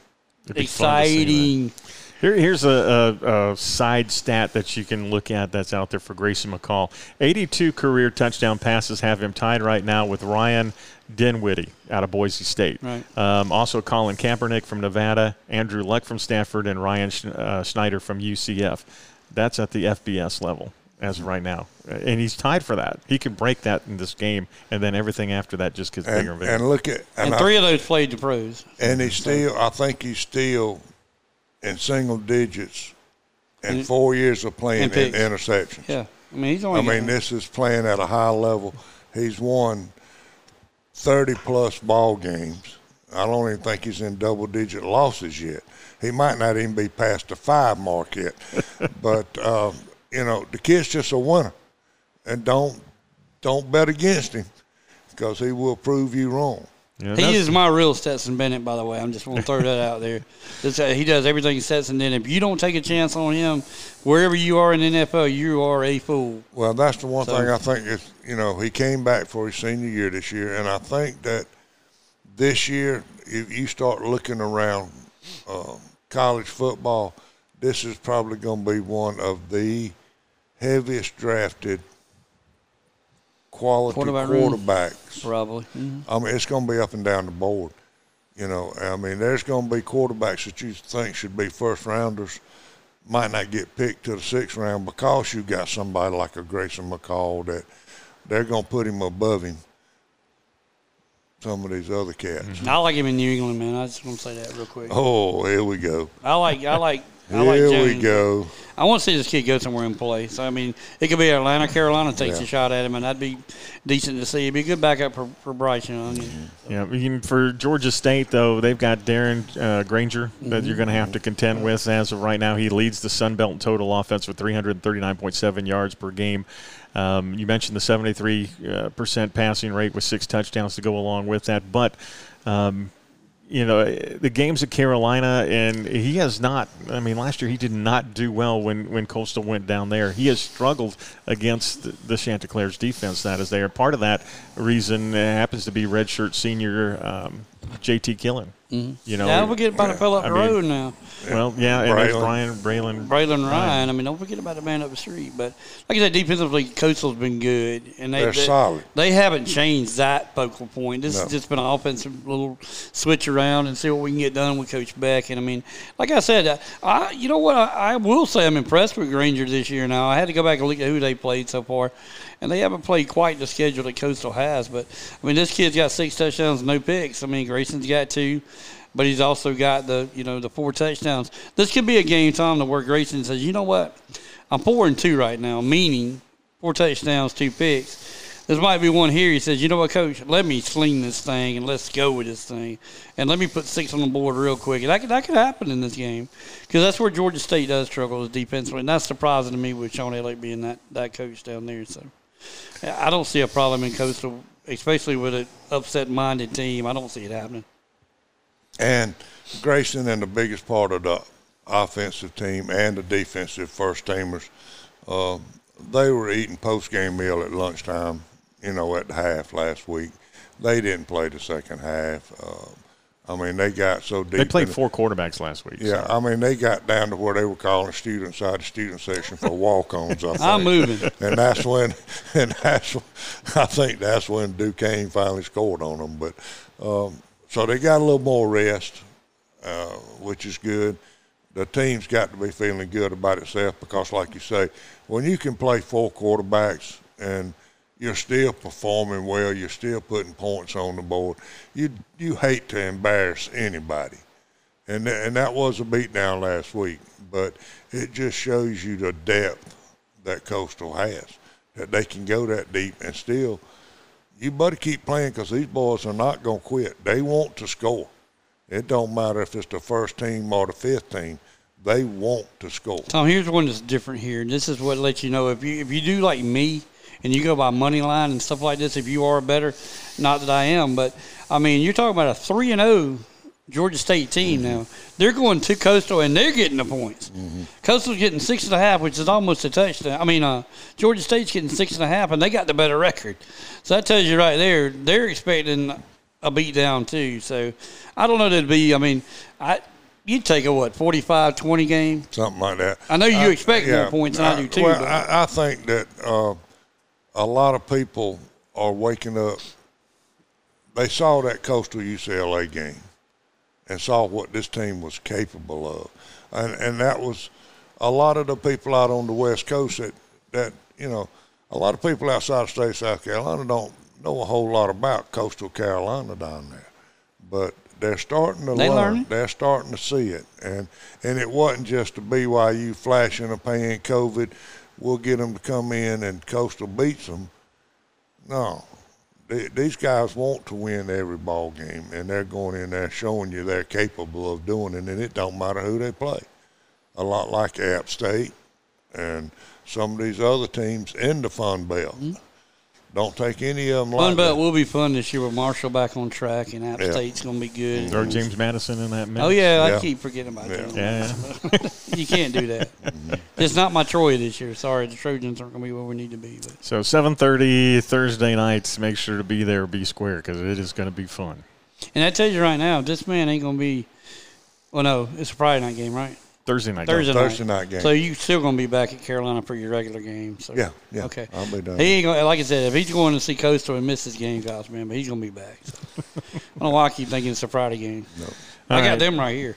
It'd be fun to see that. exciting. Here, here's a, a, a side stat that you can look at that's out there for Grayson McCall. 82 career touchdown passes have him tied right now with Ryan Dinwiddie out of Boise State. Right. Um, also, Colin Kaepernick from Nevada, Andrew Luck from Stanford, and Ryan Sch- uh, Schneider from UCF. That's at the FBS level as of right now. Uh, And he's tied for that. He can break that in this game, and then everything after that just gets And, bigger and bigger. and look at and, And I- three of those played the pros. and he's still. I think he's still in single digits in And- four years of playing in interceptions. Yeah, I mean he's only. I only. mean, this is playing at a high level. He's won 30 plus ball games. I don't even think he's in double digit losses yet. He might not even be past the five mark yet. (laughs) but, um, you know, the kid's just a winner. And don't don't bet against him because he will prove you wrong. Yeah, He is my real Stetson Bennett, by the way. I'm just going to throw that out there. (laughs) Just, uh, he does everything Stetson did. If you don't take a chance on him, wherever you are in the NFL, you are a fool. Well, that's the one So- thing I think is, you know, he came back for his senior year this year, and I think that this year, if you start looking around um, college football, this is probably going to be one of the heaviest drafted quality Quarterback room. quarterbacks. Probably. Mhm. I mean, it's going to be up and down the board. You know, I mean, there's going to be quarterbacks that you think should be first rounders, might not get picked to the sixth round because you got somebody like a Grayson McCall that they're going to put him above him. Some of these other cats. I like him in New England, man. I just want to say that real quick. Oh, here we go. I like, I like, I like Here Jones. we go. I want to see this kid go somewhere and play. So I mean, it could be Atlanta, Carolina takes Yeah. a shot at him, and that'd be decent to see. It'd be a good backup for, for Bryce Young. And, Yeah, I mean, for Georgia State though, they've got Darren uh, Grainger that Mm-hmm. you're going to have to contend with as of right now. He leads the Sun Belt in total offense with 339.7 yards per game. Um, you mentioned the 73 uh, percent passing rate with six touchdowns to go along with that, but. Um, you know the games at Carolina, and he has not. I mean, last year he did not do well when when Coastal went down there. He has struggled against the, Chanticleer's defense. That is there. Part of that reason happens to be redshirt senior um, J.T. Killen. You know, now don't forget about the fellow up I the mean- road now, well, yeah, and there's Braylon. Brian Braylon. Braylon Ryan. I mean, don't forget about the man up the street. But like I said, defensively, Coastal's been good, and they They're they, solid. They haven't changed that focal point. This No. has just been an offensive little switch around and see what we can get done with Coach Beck. And I mean, like I said, uh, I you know what I, I will say I'm impressed with Grainger this year. Now I had to go back and look at who they played so far, and they haven't played quite the schedule that Coastal has. But I mean, this kid's got six touchdowns, no picks. I mean, Grayson's got two. But he's also got the you know the four touchdowns. This could be a game time to where Grayson says, you know what, I'm four and two right now, meaning four touchdowns, two picks. This might be one here. He says, you know what, coach, let me sling this thing and let's go with this thing. And let me put six on the board real quick. And that could, that could happen in this game because that's where Georgia State does struggle is defensively. And that's surprising to me with Shawn Elliott being that, that coach down there. So I don't see a problem in Coastal, especially with an upset minded team. I don't see it happening. And Grayson and the biggest part of the offensive team and the defensive first teamers, uh, they were eating post game meal at lunchtime, you know, at half last week. They didn't play the second half. Uh, I mean, they got so deep. They played four quarterbacks last week. Yeah, so. I mean, they got down to where they were calling students out of student section for walk-ons. I (laughs) think. I'm moving. and that's when, (laughs) and that's, when- (laughs) I think that's when Duquesne finally scored on them. But um, so they got a little more rest, uh, which is good. The team's got to be feeling good about itself because, like you say, when you can play four quarterbacks and you're still performing well, you're still putting points on the board. You you hate to embarrass anybody and th- and that was a beatdown last week. But it just shows you the depth that Coastal has that they can go that deep and still. You better keep playing because these boys are not going to quit. They want to score. It don't matter if it's the first team or the fifth team. They want to score. Tom, here's one that's different here. and This is what lets you know if you if you do like me and you go by money line and stuff like this, if you are better, not that I am, but I mean you're talking about a three and zero Georgia State team now. They're going to Coastal and they're getting the points. Coastal's getting six and a half, which is almost a touchdown. I mean, uh, Georgia State's getting six and a half, and they got the better record. So that tells you right there they're expecting a beat down too. So I don't know that it'd be. I mean, I. You'd take a what 45-20 game. Something like that. I know you Uh, expect more points than I do too. Well, I, I think that uh, a lot of people are waking up. They saw that Coastal UCLA game and saw what this team was capable of, and and that was a lot of the people out on the West Coast that that you know a lot of people outside of state of South Carolina don't know a whole lot about Coastal Carolina down there, but they're starting to They learn. learning. They're starting to see it, and and it wasn't just a BYU flashing a pan COVID. We'll get them to come in and Coastal beats them. No, they, these guys want to win every ball game, and they're going in there showing you they're capable of doing it, and it don't matter who they play. A lot like App State and some of these other teams in the Fun Belt. Mm-hmm. Don't take any of them Fun but Belt will be fun this year with Marshall back on track and App Yeah. State's going to be good. Or James Madison in that mix. Oh yeah, Yeah. I keep forgetting about Yeah. that. Yeah. (laughs) you can't do that. Mm-hmm. it's not my Troy this year. Sorry, the Trojans aren't going to be where we need to be. But So 7:30 Thursday nights. Make sure to be there, be square, because it is going to be fun. and I tell you right now, this man ain't going to be. Well, no, it's a Friday night game, right? Thursday night. Thursday, Thursday night game. So you still going to be back at Carolina for your regular game? So. Yeah, yeah. Okay. I'll be done. He ain't gonna, like I said, if he's going to see Coastal and miss his game, guys, man, but he's gonna be back. So. I don't know why I keep thinking it's a Friday game. No, I All got right. them right here.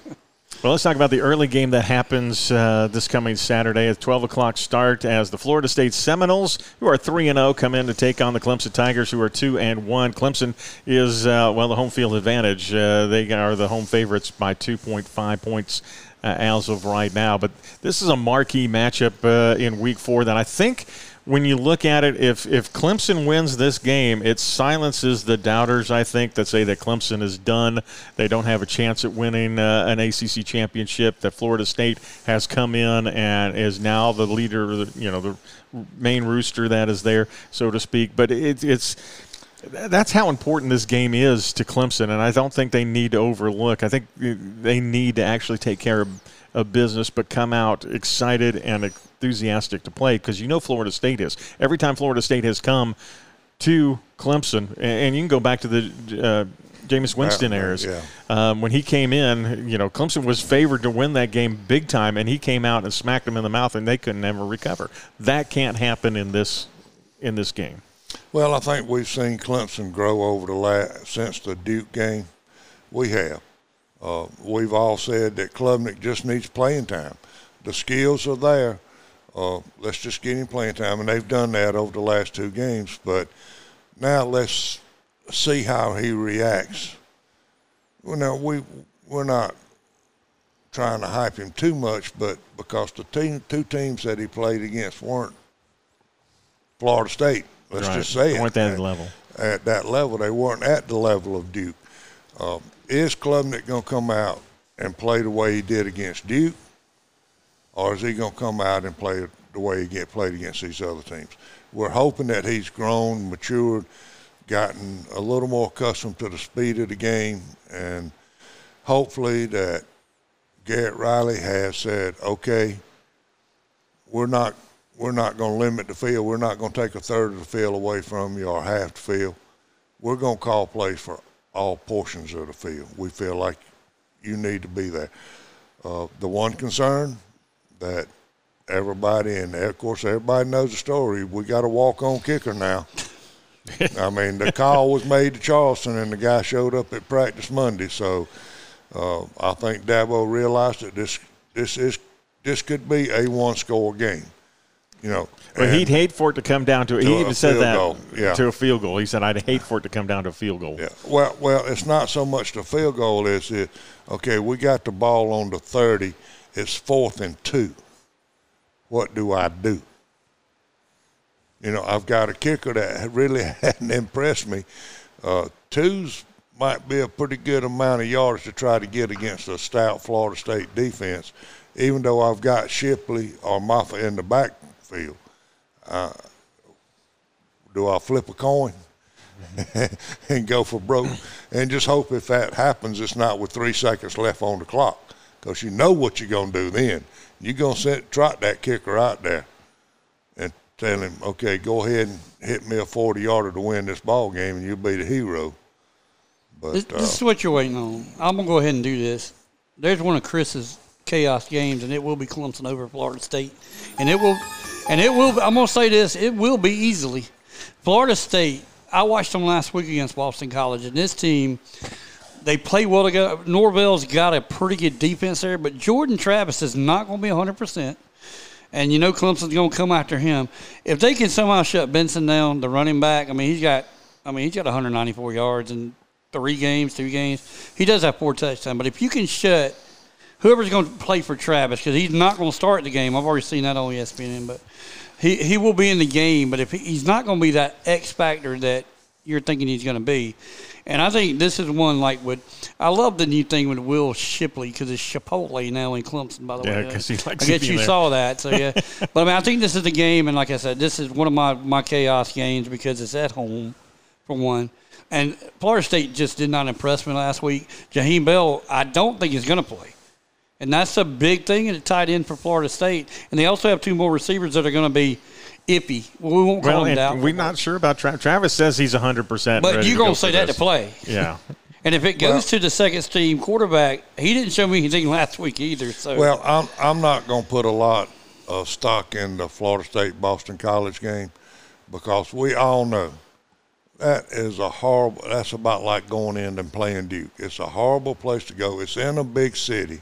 Well, let's talk about the early game that happens uh, this coming Saturday at 12 o'clock start as the Florida State Seminoles, who are 3 and 0, come in to take on the Clemson Tigers, who are 2 and 1. Clemson is, uh, well, the home field advantage. Uh, they are the home favorites by 2.5 points uh, as of right now. But this is a marquee matchup uh, in week four that I think. When you look at it, if if Clemson wins this game, it silences the doubters. I think that say that Clemson is done. They don't have a chance at winning uh, an ACC championship. That Florida State has come in and is now the leader. You know, the main rooster that is there, so to speak. But it, it's that's how important this game is to Clemson, and I don't think they need to overlook. I think they need to actually take care of, of business, but come out excited and enthusiastic to play because you know Florida State is. Every time Florida State has come to Clemson, and- you can go back to the uh, Jameis Winston eras. yeah. Um, when he came in, you know, Clemson was favored to win that game big time, and he came out and smacked them in the mouth, and they couldn't ever recover. That can't happen in this in this game. Well, I think we've seen Clemson grow over the last since the Duke game. We have. Uh, we've all said that Klubnik just needs playing time. The skills are there. Uh, let's just get him playing time, and they've done that over the last two games. But now let's see how he reacts. Well, now we we're not trying to hype him too much, but because the team, two teams that he played against weren't Florida State. Let's Right. just say it. Weren't that level. At that level, they weren't at the level of Duke. Um, is Klubnik going to come out and play the way he did against Duke, or is he going to come out and play the way he get played against these other teams? We're hoping that he's grown, matured, gotten a little more accustomed to the speed of the game, and hopefully that Garrett Riley has said, okay, we're not we're not going to limit the field. We're not going to take a third of the field away from you or half the field. We're going to call plays for all portions of the field. We feel like you need to be there. Uh, the one concern that everybody, and of course everybody knows the story, we got a walk-on kicker now. (laughs) I mean, the call was made to Charleston, and the guy showed up at practice Monday. So uh, I think Dabo realized that this this is this could be a one-score game. You know, But he'd hate for it to come down to. To he even said that yeah. to a field goal. He said, "I'd hate for it to come down to a field goal." Yeah. Well, well, it's not so much the field goal is it. Okay, we got the ball on the thirty. It's fourth and two. What do I do? You know, I've got a kicker that (laughs) really (laughs) hadn't impressed me. Uh, twos might be a pretty good amount of yards to try to get against a stout Florida State defense, even though I've got Shipley or Mafah in the Uh, do I flip a coin? (laughs) and go for broke and just hope if that happens it's not with three seconds left on the clock because you know what you're going to do then you're going to set trot that kicker out there and tell him okay go ahead and hit me a 40 yarder to win this ball game and you'll be the hero but This, uh, this is what you're waiting on. I'm gonna go ahead and do this. There's one of Chris's chaos games, and it will be Clemson over Florida State, and it will, and it will. I'm gonna say this: it will be easily. Florida State. I watched them last week against Boston College, and this team, they play well together. Norvell's got a pretty good defense there, but Jordan Travis is not going to be 100 percent. And you know Clemson's going to come after him. If they can somehow shut Benson down, the running back, I mean he's got, I mean he's got 194 yards in three games, two games. He does have four touchdowns. But if you can shut whoever's going to play for Travis, because he's not going to start the game. I've already seen that on ESPN, but he, he will be in the game. But if he, he's not going to be that X factor that you're thinking he's going to be. And I think this is one like with I love the new thing with Will Shipley because it's Chipotle now in Clemson. By the Yeah, way, 'cause he likes I guess you there. saw that. So yeah, (laughs) but I mean I think this is the game, and like I said, this is one of my my chaos games because it's at home for one. And Florida State just did not impress me last week. Jaheim Bell, I don't think is going to play. And that's a big thing and it tied in for Florida State. And they also have two more receivers that are going to be iffy. We won't call Well, them and doubtful. we're not sure about Tra- Travis. Says he's 100. percent But you're going to say that to play. Yeah. (laughs) And if it goes to the second team quarterback, he didn't show me anything last week either. So Well, I'm I'm not going to put a lot of stock in the Florida State Boston College game because we all know that is a horrible. That's about like going in and playing Duke. It's a horrible place to go. It's in a big city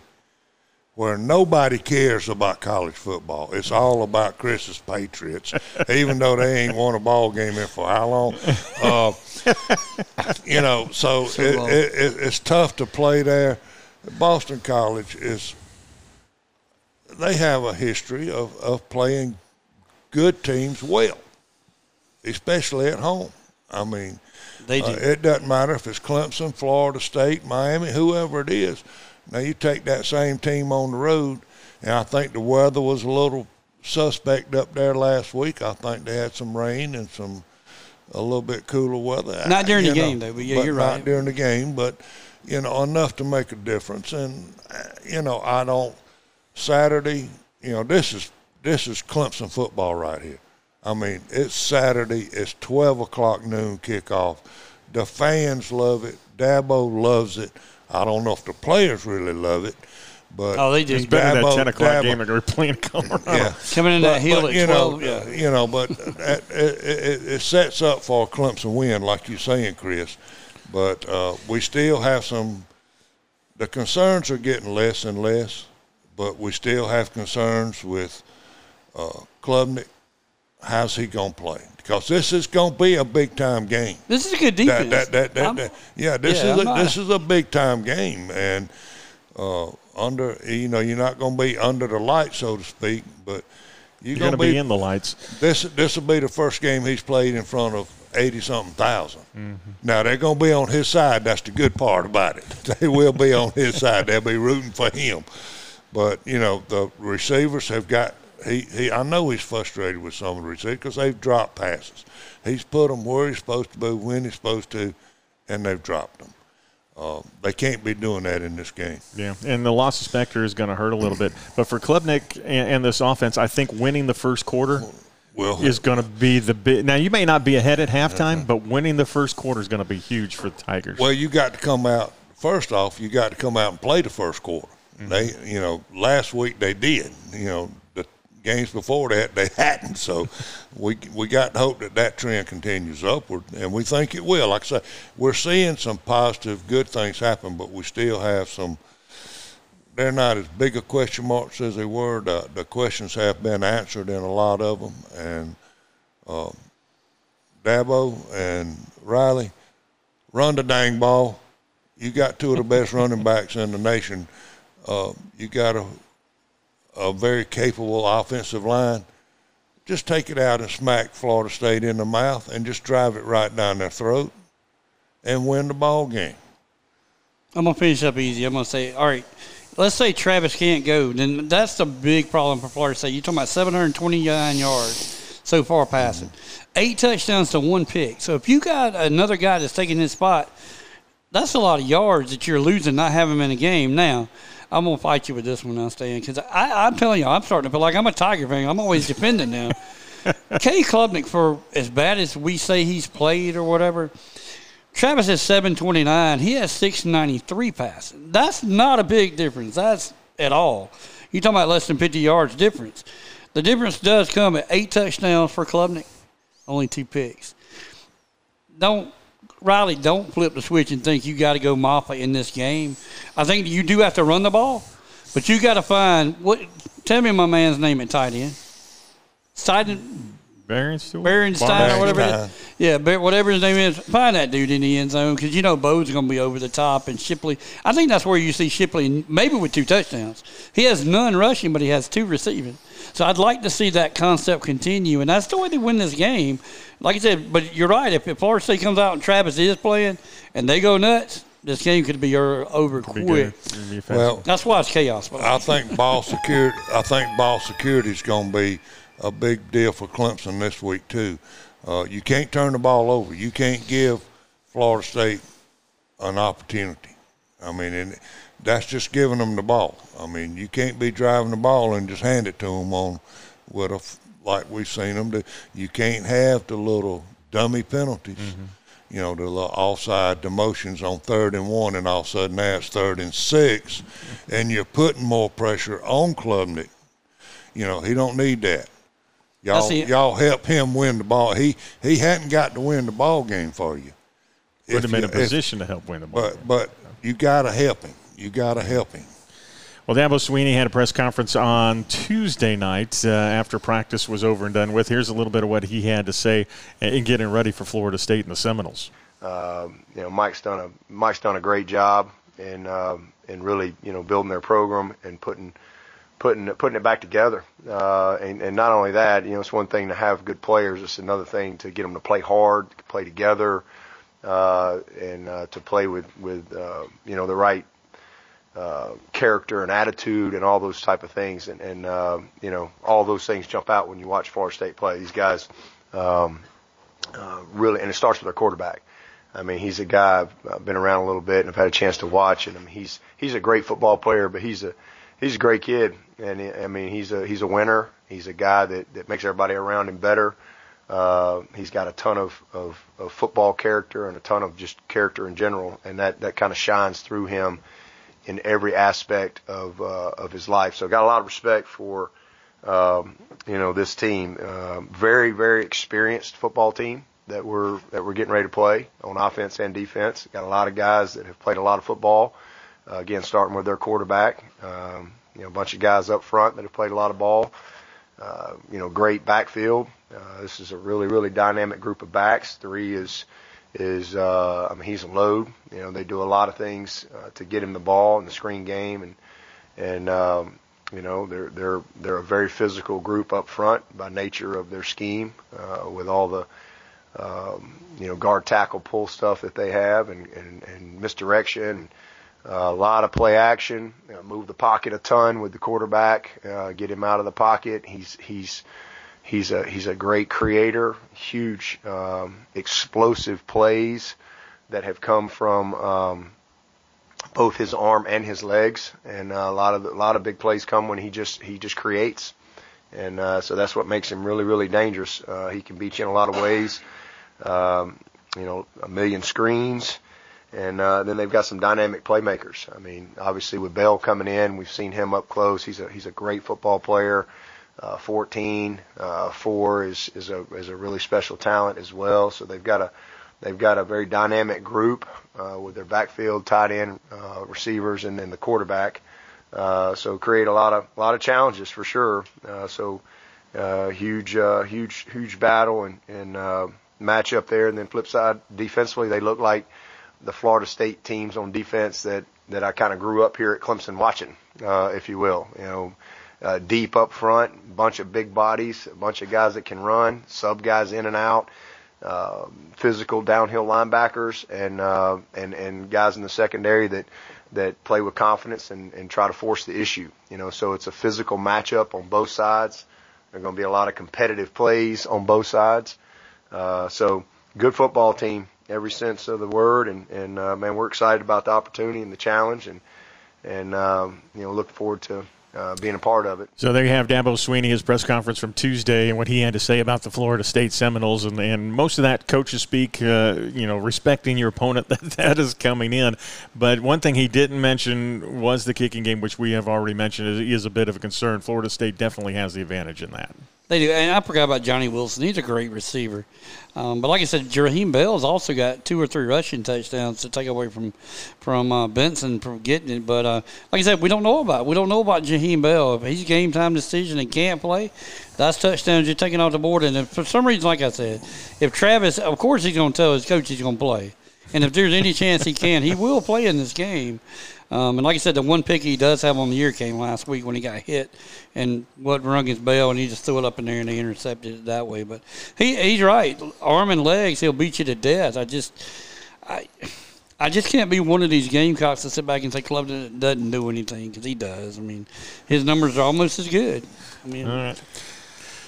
where nobody cares about college football. It's all about Chris's Patriots, even though they ain't won a ball game in for how long. Uh, (laughs) you know, so (laughs) it, it, it, it's tough to play there. Boston College is they have a history of, of playing good teams well, especially at home. I mean, they do. uh, it doesn't matter if it's Clemson, Florida State, Miami, whoever it is. Now you take that same team on the road, and I think the weather was a little suspect up there last week. I think they had some rain and some a little bit cooler weather. Not during You the know, game, though, but yeah, you're not right. during the game, but you know enough to make a difference. And you know I don't Saturday. You know this is this is Clemson football right here. I mean it's Saturday. It's twelve o'clock noon kickoff. The fans love it. Dabo loves it. I don't know if the players really love it, but Oh, they do. It's better than that Dabo- 10 o'clock Dabo- game that we're playing in Colorado. yeah. Coming in that hill at you 12, know, yeah. you know, but that, it, it, it sets up for a Clemson win, like you're saying, Chris. But uh, we still have some. The concerns are getting less and less, but we still have concerns with uh, Klubnik. How's he gonna play? Because this is gonna be a big time game. this is a good defense. That, that, that, that, that- yeah, this yeah, is I'm a, not- this is a big time game, and uh, under you know you're not going to be under the light, so to speak, but you're, You're going to be, be in the lights. this. This will be the first game he's played in front of eighty something 1000 Mm-hmm. Now they're going to be on his side. That's the good part about it. (laughs) They will be on his side. They'll be rooting for him. But you know the receivers have got. He, he I know he's frustrated with some of the receivers because they've dropped passes. He's put them where he's supposed to be, when he's supposed to, and they've dropped them. Uh, they can't be doing that in this game. Yeah, and the loss of Spector is going to hurt a little bit. But for Klubnik and, and this offense, I think winning the first quarter Well, is going to be the big. Now you may not be ahead at halftime, but winning the first quarter is going to be huge for the Tigers. Well, you got to come out. First off, you got to come out and play the first quarter. They, you know, last week they did. You know, games before that they (laughs) hadn't. So we we got hope that that trend continues upward, and we think it will. Like I say, we're seeing some positive, good things happen, but we still have some. They're not as big a question marks as they were. The, the questions have been answered in a lot of them, and uh, Dabo and Riley run the dang ball. You got two of the best running backs in the nation. Uh, you got a a very capable offensive line. Just take it out and smack Florida State in the mouth and just drive it right down their throat and win the ball game. I'm gonna finish up easy. I'm gonna say, all right. Let's say Travis can't go, then that's the big problem for Florida State. You're talking about 729 yards so far passing, eight touchdowns to one pick. So if you got another guy that's taking his spot, that's a lot of yards that you're losing not having him in a game. Now, I'm gonna fight you with this one now, Stan, because I'm telling you, I'm starting to feel like I'm a Tiger fan. I'm always defending now. (laughs) K. Klubnik, for as bad as we say he's played or whatever, Travis has 729. He has 693 passing. That's not a big difference. That's at all. You're talking about less than 50 yards difference. The difference does come at eight touchdowns for Klubnik, only two picks. Don't Riley, don't flip the switch and think you got to go Mafah in this game. I think you do have to run the ball, but you got to find what. Tell me my man's name at tight end. Tight end. Berenstein? Berenstein or whatever. It Yeah, Ber- whatever his name is. Find that dude in the end zone because you know Bo's going to be over the top, and Shipley. I think that's where you see Shipley maybe with two touchdowns. He has none rushing, but he has two receiving. So I'd like to see that concept continue, and that's the way they win this game. Like I said, but you're right. If, if Florida State comes out and Travis is playing, and they go nuts, this game could be er, over over Be quick. be. Well, That's why it's chaos. I think ball security. I think ball security is going to be a big deal for Clemson this week too. Uh, you can't turn the ball over. You can't give Florida State an opportunity. I mean, and that's just giving them the ball. I mean, you can't be driving the ball and just hand it to them on with a like we've seen them do. You can't have the little dummy penalties. You know, the little offside demotions on third and one, and all of a sudden now it's third and six, and you're putting more pressure on Klubnik. You know, he don't need that. Y'all, see- y'all help him win the ball. He he hadn't got to win the ball game for you. Put If him in you- a if- position to help win the ball. but but you got to help him. You got to help him. Well, Dabo Swinney had a press conference on Tuesday night uh, after practice was over and done with. Here's a little bit of what he had to say in getting ready for Florida State and the Seminoles. Um, you know, Mike's done a Mike's done a great job in um, in really you know building their program and putting putting putting it back together. Uh, and, and not only that, you know, it's one thing to have good players. It's another thing to get them to play hard, play together, uh, and uh, to play with with uh, you know the right uh, character and attitude and all those type of things. And, and uh, you know, all those things jump out when you watch Florida State play. These guys um, uh, really, and it starts with their quarterback. I mean, he's a guy I've been around a little bit and I've had a chance to watch. And I mean, he's he's a great football player, but he's a he's a great kid. And I mean, he's a he's a winner. He's a guy that that makes everybody around him better. Uh, he's got a ton of, of, of football character and a ton of just character in general, and that, that kind of shines through him in every aspect of uh, of his life. So, got a lot of respect for um, you know this team. Um, very very experienced football team that we're that we're getting ready to play on offense and defense. Got a lot of guys that have played a lot of football. Uh, again, starting with their quarterback. Um, you know, a bunch of guys up front that have played a lot of ball. Uh, you know, great backfield. Uh, this is a really, really dynamic group of backs. Three is is uh, I mean he's a load. You know, they do a lot of things uh, to get him the ball in the screen game, and and um, you know they're they're they're a very physical group up front by nature of their scheme uh, with all the um, you know guard tackle pull stuff that they have and and, and misdirection. Uh, a lot of play action, you know, move the pocket a ton with the quarterback, uh, get him out of the pocket. He's he's he's a he's a great creator, huge um, explosive plays that have come from um, both his arm and his legs, and uh, a lot of a lot of big plays come when he just he just creates, and uh, so that's what makes him really really dangerous. Uh, he can beat you in a lot of ways, um, you know, a million screens. And uh, then they've got some dynamic playmakers. I mean, obviously with Bell coming in, we've seen him up close. He's a he's a great football player. Uh, 14, uh, four is is a is a really special talent as well. So they've got a they've got a very dynamic group uh, with their backfield, tight end, uh, receivers, and then the quarterback. Uh, so create a lot of a lot of challenges for sure. Uh, so uh, huge uh, huge huge battle and and uh, matchup there. And then flip side defensively, they look like the Florida State teams on defense that that I kind of grew up here at Clemson watching, uh, if you will. You know, uh, deep up front, bunch of big bodies, a bunch of guys that can run, sub guys in and out, uh, physical downhill linebackers, and uh, and and guys in the secondary that that play with confidence and, and try to force the issue. You know, so it's a physical matchup on both sides. There are going to be a lot of competitive plays on both sides. Uh, so good football team, every sense of the word, and and uh, man, we're excited about the opportunity and the challenge, and and um, you know look forward to uh, being a part of it. So there you have Dabo Swinney, his press conference from Tuesday, and what he had to say about the Florida State Seminoles, and, and most of that coaches speak, uh, you know, respecting your opponent. (laughs) That that is coming in, but one thing he didn't mention was the kicking game, which we have already mentioned is, is a bit of a concern. Florida State definitely has the advantage in that. They do, and I forgot about Johnny Wilson. He's a great receiver. Um, but like I said, Jaheim Bell's also got two or three rushing touchdowns to take away from from uh, Benson from getting it. But uh, like I said, we don't know about we don't know about Jaheim Bell. If he's game time decision and can't play, that's touchdowns you're taking off the board. And if for some reason, like I said, if Travis, of course, he's going to tell his coach he's going to play. And if there's any chance he can, he will play in this game. Um, and like I said, the one pick he does have on the year came last week when he got hit and what rung his bell, and he just threw it up in there and they intercepted it that way. But he he's right. Arm and legs, he'll beat you to death. I just, I. I just can't be one of these Gamecocks to sit back and say Cleveland doesn't do anything because he does. I mean, his numbers are almost as good. I mean, All right.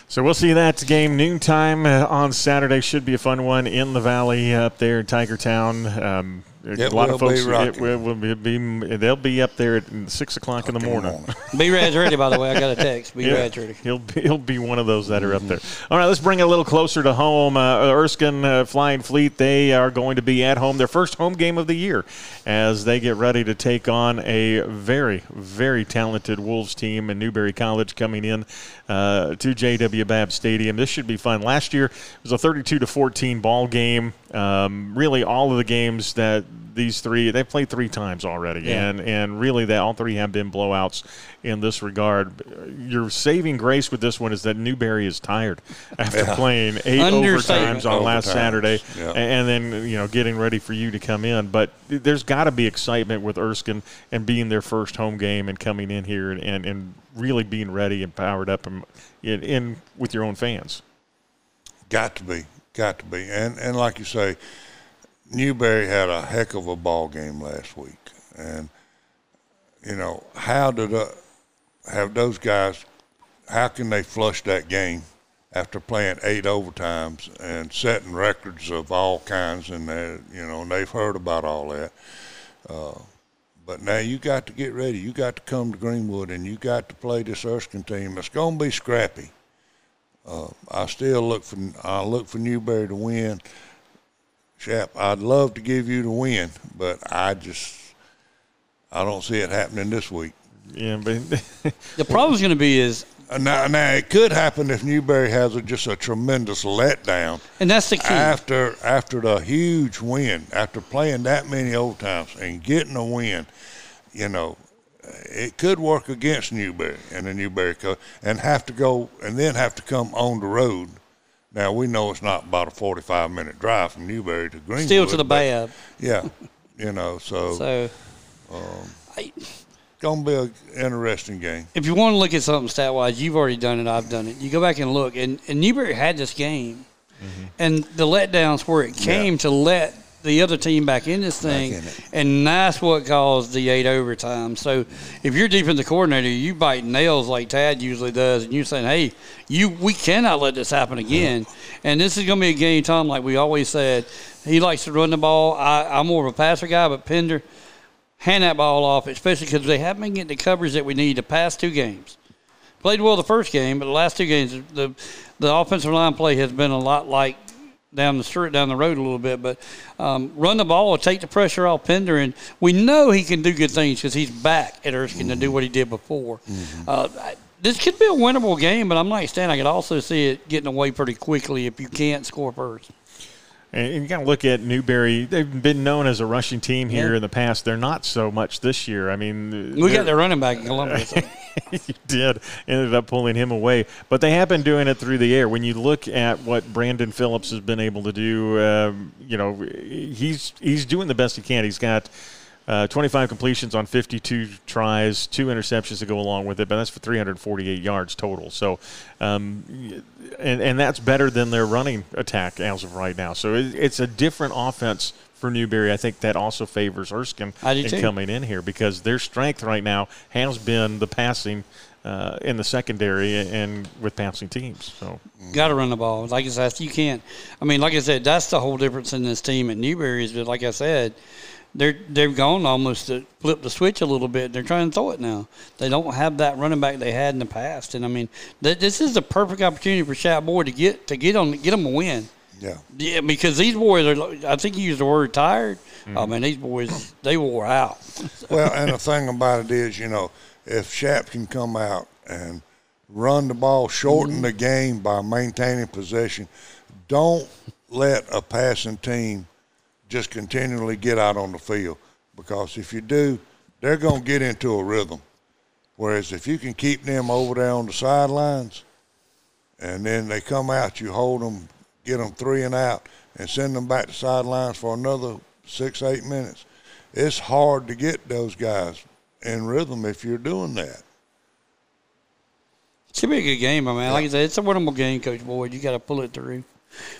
So we'll see that game noontime uh, on Saturday. Should be a fun one in the valley up there in Tiger Town. Um, It a lot will of folks. be it rocking. will, will be, be- They'll be up there at six o'clock in the morning. B (laughs) Rad's ready, by the way. I got a text. B Yeah, Rad's ready. he'll be, he'll be one of those that are up there. All right, let's bring it a little closer to home. Uh, Erskine uh, Flying Fleet, they are going to be at home, their first home game of the year, as they get ready to take on a very, very talented Wolves team in Newberry College coming in uh, to J.W. Babb Stadium. This should be fun. Last year it was a 32 to 14 ball game. Um, really, all of the games that these three they've played three times already, Yeah. and and really that all three have been blowouts in this regard. Your saving grace with this one is that Newberry is tired (laughs) after Yeah. playing eight Understatement. overtimes on last Saturday, yeah. and then you know getting ready for you to come in. But there's got to be excitement with Erskine and being their first home game and coming in here and, and, and really being ready and powered up and in, in with your own fans. Got to be, got to be, and and like you say, Newberry had a heck of a ball game last week, and you know how did uh, have those guys? How can they flush that game after playing eight overtimes and setting records of all kinds? And that you know, and they've heard about all that. Uh, but now you got to get ready. You got to come to Greenwood, and you got to play this Erskine team. It's going to be scrappy. Uh, I still look for I look for Newberry to win. Shap, I'd love to give you the win, but I just I don't see it happening this week. Yeah, but (laughs) The problem's going to be is, Uh, Now, now it could happen if Newberry has a, just a tremendous letdown and that's the key. after after the huge win, after playing that many overtimes and getting a win. You know, it could work against Newberry and the Newberry coach, and have to go and then have to come on the road. Now we know it's not about a forty-five minute drive from Newberry to Greenwood. Still to the but, bad. Yeah, (laughs) you know, so, So, I, gonna be an interesting game. if you want to look at something stat wise, you've already done it. I've done it. You go back and look, and, and Newberry had this game, mm-hmm. and the letdowns where it came to let the other team back in this thing, in and that's what caused the eight overtime. So if you're defensive coordinator, you bite nails like Tad usually does, and you're saying, "Hey, you we cannot let this happen again." And this is going to be a game, Tom, like we always said. He likes to run the ball. I, I'm more of a passer guy, but Pender hand that ball off, especially because they haven't been getting the coverage that we need the past two games. Played well the first game, but the last two games, the the offensive line play has been a lot like down the street, down the road a little bit. But um, run the ball, take the pressure off Pender, and we know he can do good things because he's back at Erskine to do what he did before. Uh, this could be a winnable game, but I'm like Stan. I could also see it getting away pretty quickly if you can't score first. And you got to look at Newberry. They've been known as a rushing team here Yeah. in the past. They're not so much this year. I mean, We got their running back in Columbus. (laughs) you did ended up pulling him away, but they have been doing it through the air. When you look at what Brandon Phillips has been able to do, um, you know, he's he's doing the best he can. He's got. Uh, 25 completions on 52 tries, two interceptions to go along with it, but that's for 348 yards total. So, um, and and that's better than their running attack as of right now. So it, it's a different offense for Newberry. I think that also favors Erskine in too. coming in here because their strength right now has been the passing uh, in the secondary and with passing teams. So Got to run the ball. Like I said, you can't. I mean, like I said, that's the whole difference in this team at Newberry. Is that, like I said, they're they've gone almost to flip the switch a little bit. They're trying to throw it now. They don't have that running back they had in the past. And I mean, th- this is the perfect opportunity for Shap Boyd to get to get on get them a win. Yeah. Yeah, because these boys are. I think you used the word tired. I mm-hmm. mean, these boys they wore out. (laughs) Well, and the thing about it is, you know, if Shap can come out and run the ball, shorten the mm-hmm. game by maintaining possession. Don't let a passing team just continually get out on the field because if you do, they're going to get into a rhythm. Whereas if you can keep them over there on the sidelines and then they come out, you hold them, get them three and out, and send them back to sidelines for another six, eight minutes. It's hard to get those guys in rhythm if you're doing that. It Should be a good game, my man. Like I said, it's a winnable game, Coach Boyd. You got to pull it through.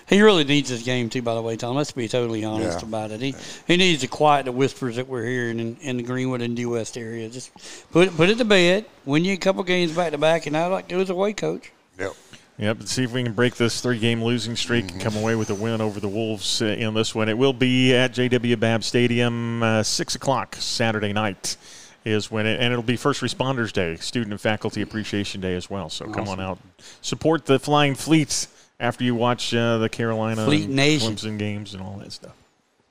He really needs this game too. By the way, Tom. Let's be totally honest Yeah. about it. He he needs to quiet the whispers that we're hearing in, in the Greenwood and Due West area. Just put put it to bed. Win you a couple games back to back, and I like to do as away coach. Yep. Yep, and see if we can break this three-game losing streak and come away with a win over the Wolves uh, in this one. It will be at J.W. Babb Stadium, uh, six o'clock Saturday night is when it, and it'll be First Responders Day, Student and Faculty Appreciation Day as well. So come on out, support the Flying Fleets after you watch uh, the Carolina Fleet and Nation. Clemson games and all that stuff.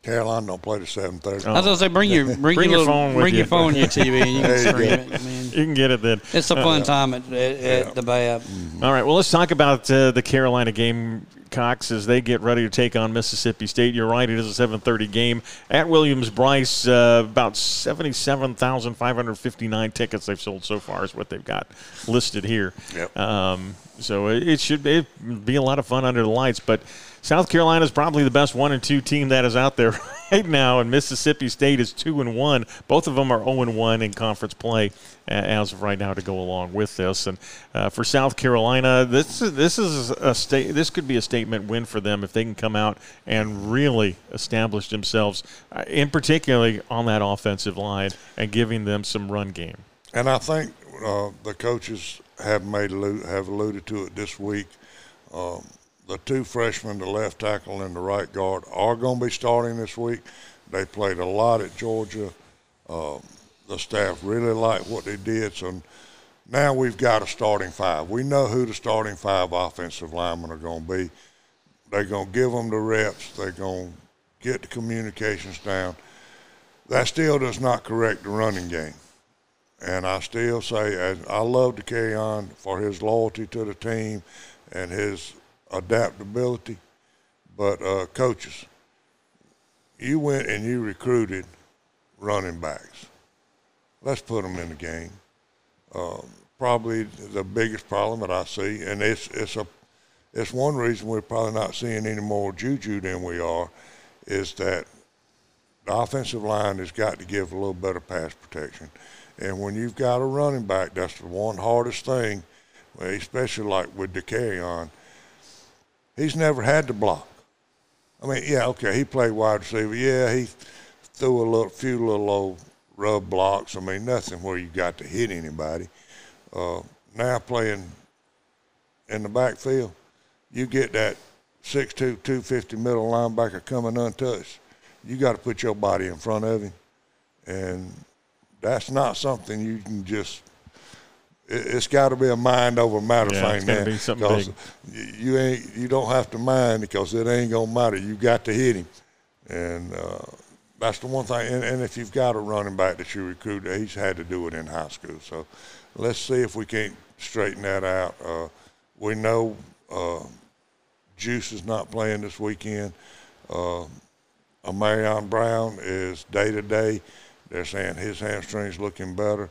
Carolina don't play to seven thirty. Oh. I was gonna say, bring your bring, (laughs) Bring your, your little, phone with bring you. your phone, your TV, and you (laughs) can stream it. I mean, You can get it then. it's a fun time at, at, at the Babb. All right. Well, let's talk about uh, the Carolina Gamecocks as they get ready to take on Mississippi State. You're right; it is a 7:30 game at Williams Brice. Uh, about 77,559 tickets they've sold so far is what they've got listed here. Yep. Um, so it, it should be, be a lot of fun under the lights. But South Carolina is probably the best one and two team that is out there (laughs) right now, and Mississippi State is two and one. Both of them are zero and one in conference play as of right now to go along with this. And uh, for South Carolina, this this is a state. This could be a statement win for them if they can come out and really establish themselves, uh, in particularly on that offensive line, and giving them some run game. And I think uh, the coaches have made have alluded to it this week. Um, the two freshmen, the left tackle and the right guard, are going to be starting this week. They played a lot at Georgia. Um, the staff really liked what they did. So now we've got a starting five. We know who the starting five offensive linemen are going to be. They're going to give them the reps. They're going to get the communications down. That still does not correct the running game. And I still say, I love Dakereon for his loyalty to the team and his adaptability. But uh, coaches, you went and you recruited running backs. Let's put them in the game. Um, probably the biggest problem that I see, and it's it's a it's one reason we're probably not seeing any more juju than we are, is that the offensive line has got to give a little better pass protection. And when you've got a running back, that's the one hardest thing, especially like with Dakereon. He's never had to block. I mean, yeah, okay, he played wide receiver. Yeah, he threw a little, few little old rub blocks. I mean, nothing where you got to hit anybody. Uh, now playing in the backfield, you get that 6'2", 250 middle linebacker coming untouched. You got to put your body in front of him, and that's not something you can just. It, it's got to be a mind over matter Yeah, thing. now, be something big. You ain't. You don't have to mind because it ain't gonna matter. You got to hit him, and uh, that's the one thing. And, and if you've got a running back that you recruit, he's had to do it in high school. So let's see if we can't straighten that out. Uh, we know uh, Juice is not playing this weekend. Uh, Marion Brown is day to day. They're saying his hamstring's looking better.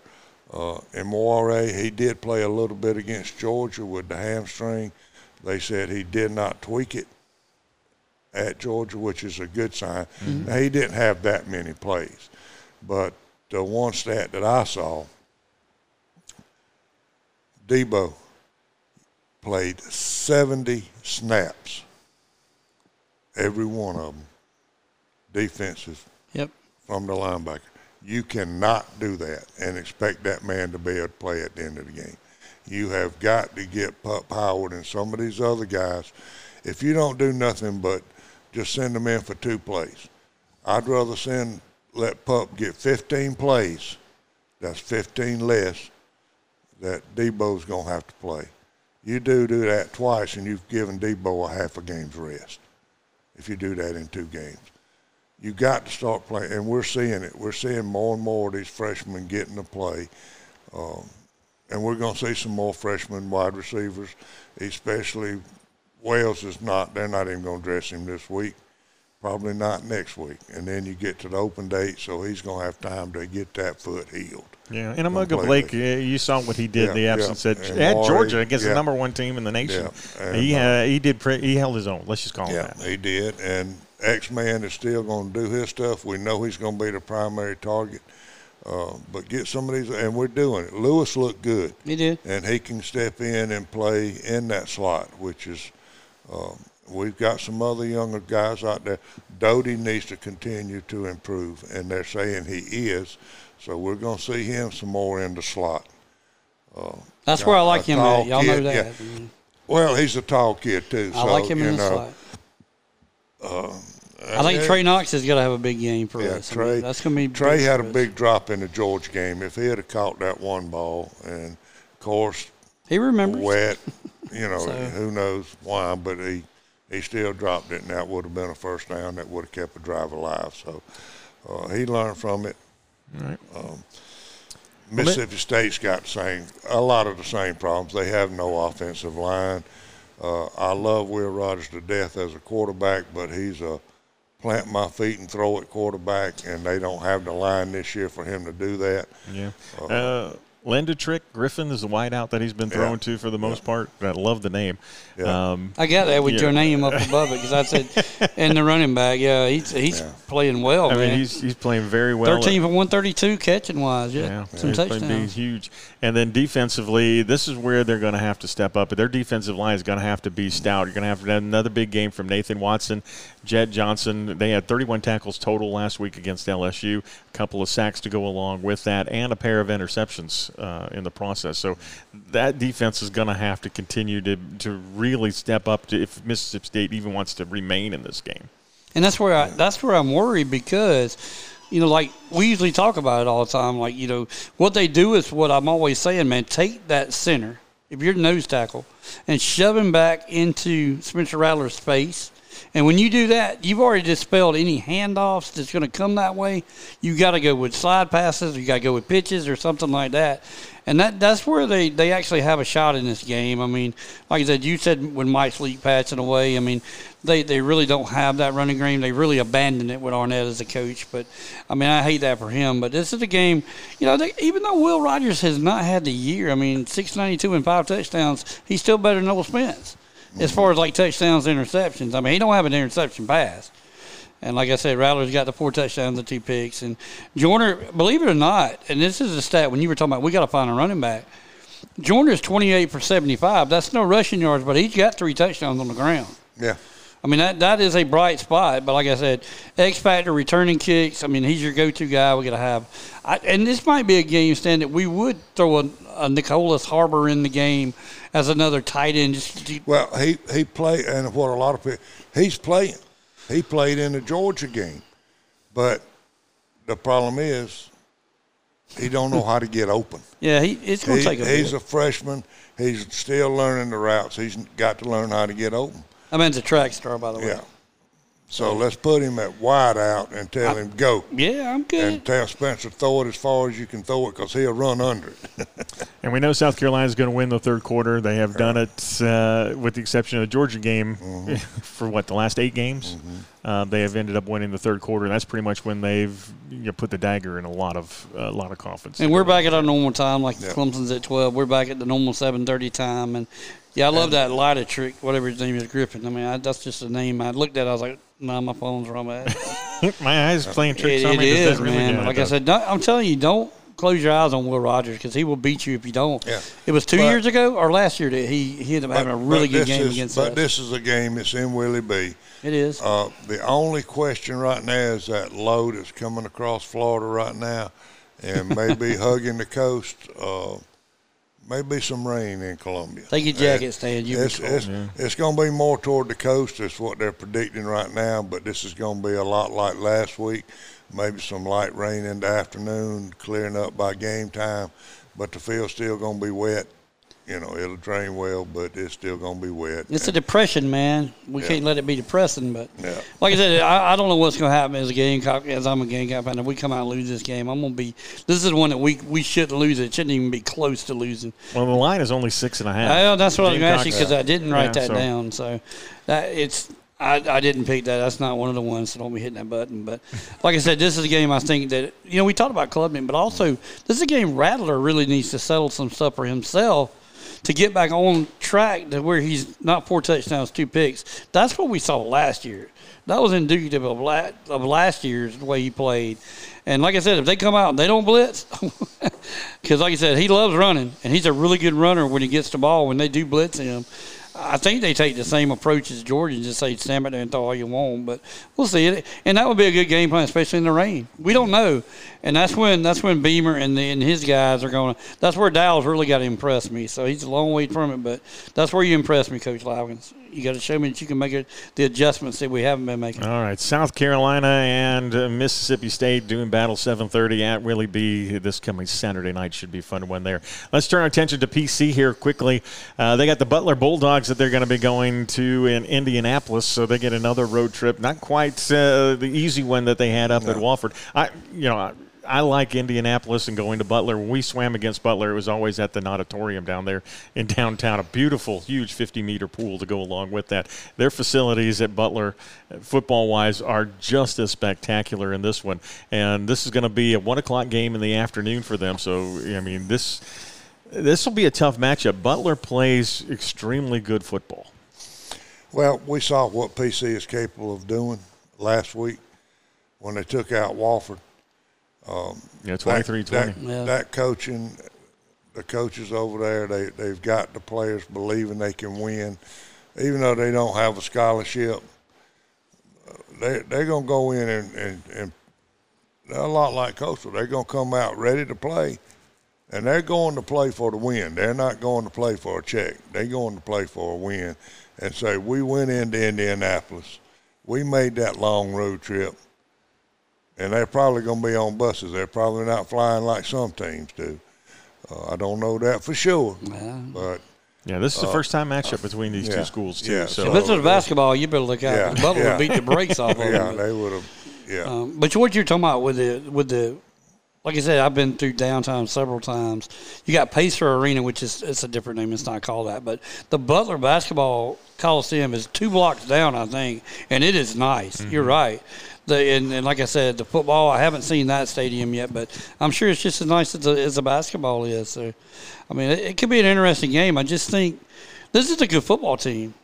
Uh, and Moire, he did play a little bit against Georgia with the hamstring. They said he did not tweak it at Georgia, which is a good sign. Now, he didn't have that many plays, but the one stat that I saw, Debo played 70 snaps, every one of them defensive Yep. from the linebacker. You cannot do that and expect that man to be able to play at the end of the game. You have got to get Pup Howard and some of these other guys. If you don't do nothing but just send them in for two plays, I'd rather send let Pup get 15 plays. That's 15 less that Debo's gonna have to play. You do do that twice, and you've given Debo a half a game's rest. If you do that in two games you got to start playing, and we're seeing it. We're seeing more and more of these freshmen getting to play. Um, and we're going to see some more freshman wide receivers, especially Wells is not. They're not even going to dress him this week. Probably not next week. And then you get to the open date, so he's going to have time to get that foot healed. Yeah, and O'Mega Blake, you saw what he did Yeah, in the yeah. absence at, at Maury, Georgia against yeah. the number one team in the nation. Yeah, and, he uh, he did pre- he held his own. Let's just call him Yeah, that. he did. And X Man is still going to do his stuff. We know he's going to be the primary target. Uh, but get some of these, and we're doing it. Lewis looked good, He did. and he can step in and play in that slot, which is. Um, we've got some other younger guys out there. Doty needs to continue to improve, and they're saying he is. So we're going to see him some more in the slot. That's where I like him at. Y'all know that. yeah. Well, he's a tall kid too. I so, like him in the know, slot. I think yeah. Trey Knox has got to have a big game for Yeah, us. I mean, Trey. that's going to be Trey had a big drop in the George game. If he had caught that one ball, and of course, He remembers. wet, you (laughs) know, So- who knows why, but he he still dropped it, and that would have been a first down that would have kept a drive alive. So uh, he learned from it. All right. Mississippi State's got the same, a lot of the same problems. They have no offensive line. Uh, I love Will Rogers to death as a quarterback, but he's a plant my feet and throw it quarterback, and they don't have the line this year for him to do that. Yeah. Uh, Lideatrick Griffin is the wideout that he's been thrown Yeah. to for the most part. I love the name. Yeah. Um, I got that with Yeah. your name up above it because I said, (laughs) and the running back, yeah, he's he's Yeah. playing well, I man. mean, he's he's playing very well. 13 for 132 catching wise, yeah, Yeah, some he's been touchdowns. huge. And then defensively, this is where they're going to have to step up. Their defensive line is going to have to be stout. You're going to have another big game from Nathan Watson, Jett Johnson. They had 31 tackles total last week against LSU. A couple of sacks to go along with that, and a pair of interceptions uh, in the process. So that defense is going to have to continue to to really step up to if Mississippi State even wants to remain in this game. And that's where I that's where I'm worried because, you know, like we usually talk about it all the time. Like you know, what they do is what I'm always saying, man. Take that center, if you're nose tackle, and shove him back into Spencer Rattler's face. And when you do that, you've already dispelled any handoffs that's going to come that way. You got to go with slide passes. You got to go with pitches or something like that. And that that's where they, they actually have a shot in this game. I mean, like I said, you said when Mike's Leach patching away. I mean, they, they really don't have that running game. They really abandoned it with Arnett as a coach. But I mean, I hate that for him. But this is a game, you know, they, even though Will Rogers has not had the year, I mean, six ninety two and five touchdowns, he's still better than Noah Spence as far as like touchdowns, interceptions. I mean, he don't have an interception pass. And like I said, Rattler's got the four touchdowns and two picks. And Joyner, believe it or not, and this is a stat when you were talking about we got to find a running back. Joyner's 28 for 75. That's no rushing yards, but he's got three touchdowns on the ground. Yeah. I mean, that, that is a bright spot. But like I said, X Factor returning kicks. I mean, he's your go to guy. we got to have. I, and this might be a game stand that we would throw a, a Nicholas Harbor in the game as another tight end. Just Well, he he played, and what a lot of people he's playing. He played in the Georgia game, but the problem is he don't know how to get open. (laughs) yeah, he, it's going He, to take a he's bit. a freshman. He's still learning the routes. He's got to learn how to get open. I mean, it's a track star, by the way. Yeah. So let's put him at wide out and tell him go, Yeah, I'm good. and tell Spencer throw it as far as you can throw it because he'll run under it. (laughs) And we know South Carolina is going to win the third quarter. They have done it, uh, with the exception of the Georgia game, (laughs) for what the last eight games. Uh, they have ended up winning the third quarter, and that's pretty much when they've you know, put the dagger in a lot of a lot of confidence. And we're back at our normal time, like Yeah. Clemson's at twelve. We're back at the normal seven thirty time, and yeah, I love that lighter trick, whatever his name is, Griffin. I mean, I, that's just a name. I looked at, it, I was like, nah, my phone's wrong. Man. (laughs) My eyes playing tricks it, on it me. Does that is, really- man. like I said, don't, I'm telling you, don't close your eyes on Will Rogers because he will beat you if you don't. Yeah. It was two But- years ago or last year that he he ended up having a really good game is, against But us. this is a game that's in Willie B. it is. Uh, the only question right now is that low that's coming across Florida right now, and maybe (laughs) hugging the coast. Uh, maybe some rain in Columbia. Take your jacket, Stan. You'll be It's, cold. it's, it's going to be more toward the coast. That's what they're predicting right now. But this is going to be a lot like last week. Maybe some light rain in the afternoon, clearing up by game time. But the field's still going to be wet. You know, it'll drain well, but it's still going to be wet. It's a depression, man. We Yeah. can't let it be depressing. But Yeah. like I said, I, I don't know what's going to happen as a Gamecock. As I'm a Gamecock fan, if we come out and lose this game, I'm going to be. This is the one that we we shouldn't lose. It shouldn't even be close to losing. Well, the line is only six and a half. Well, that's what I was going to ask you Gamecocks- because I didn't write Yeah, that so- down. So that it's. I, I didn't pick that. That's not one of the ones, so don't be hitting that button. But like I said, this is a game I think that you know we talked about Klubnik, but also this is a game Rattler really needs to settle some stuff for himself to get back on track to where he's not four touchdowns, two picks. That's what we saw last year. That was indicative of, la- of last year's way he played. And like I said, if they come out and they don't blitz, (laughs) because like I said, he loves running, and he's a really good runner when he gets the ball. When they do blitz him, I think they take the same approach as Georgia and just say stand back there and throw all you want. But we'll see. And that would be a good game plan, especially in the rain. We don't know, and that's when that's when Beamer and the, and his guys are going to. That's where Dow's really got to impress me. So he's a long way from it, but that's where you impress me, Coach Loggains. You got to show me that you can make it, the adjustments that we haven't been making. All right, South Carolina and uh, Mississippi State doing battle 7:30 at Willie B this coming Saturday night. Should be a fun one there. Let's turn our attention to PC here quickly. Uh, they got the Butler Bulldogs that they're going to be going to in Indianapolis, so they get another road trip. Not quite uh, the easy one that they had up at Wofford. I, you know. I, I like Indianapolis and going to Butler. When we swam against Butler, it was always at the Natatorium down there in downtown. A beautiful, huge 50 meter pool to go along with that. Their facilities at Butler, football wise, are just as spectacular in this one. And this is going to be a one o'clock game in the afternoon for them. So, I mean, this. This will be a tough matchup. Butler plays extremely good football. Well, we saw what PC is capable of doing last week when they took out Wofford. Um, yeah, 23 20. That, Yeah. that coaching, the coaches over there, they, they've got the players believing they can win. Even though they don't have a scholarship, they, they're going to go in and, and, and they're a lot like Coastal. They're going to come out ready to play, and they're going to play for the win. They're not going to play for a check. They're going to play for a win and say, we went into Indianapolis. We made that long road trip and they're probably going to be on buses. They're probably not flying like some teams do. Uh, I don't know that for sure, but Yeah, this is the first time matchup between these two Uh, schools, too. yeah, so If this was basketball, you better look out. Yeah, 'cause Butler yeah. would beat the brakes off of (laughs) them. yeah, they would have. Yeah, Um, but what you're talking about with the with the, like I said, I've been through downtown several times. You got Pacer Arena, which is it's a different name. It's not called that, but the Butler Basketball Coliseum is two blocks down, I think, and it is nice. You're right. The and, and like I said, the football. I haven't seen that stadium yet, but I'm sure it's just as nice as the, as the basketball is. So, I mean, it, it could be an interesting game. I just think this is a good football team.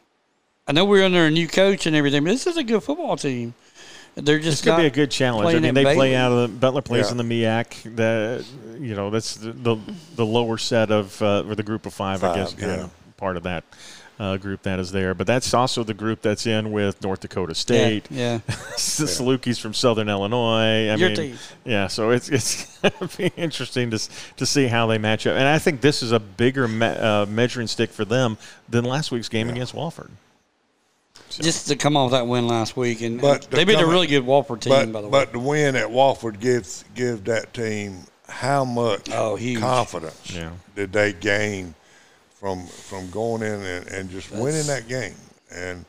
I know we're under a new coach and everything, but this is a good football team. They're This just could be a good challenge. I mean, at they play out of the Butler plays Yeah. in the MIAC. The you know that's the the, the lower set of uh, or the group of five, I Five, guess, kind of part of that uh, group that is there. But that's also the group that's in with North Dakota State. Yeah. (laughs) the Salukis from Southern Illinois. I Your mean, team. yeah. So it's it's (laughs) going to be interesting to to see how they match up. And I think this is a bigger me- uh, measuring stick for them than last week's game against Wofford. Just to come off that win last week, and But the they beat a really good Wofford team, but by the way. but the win at Wofford gives give that team how much Oh, huge. confidence Yeah. did they gain from from going in and, and just winning that game and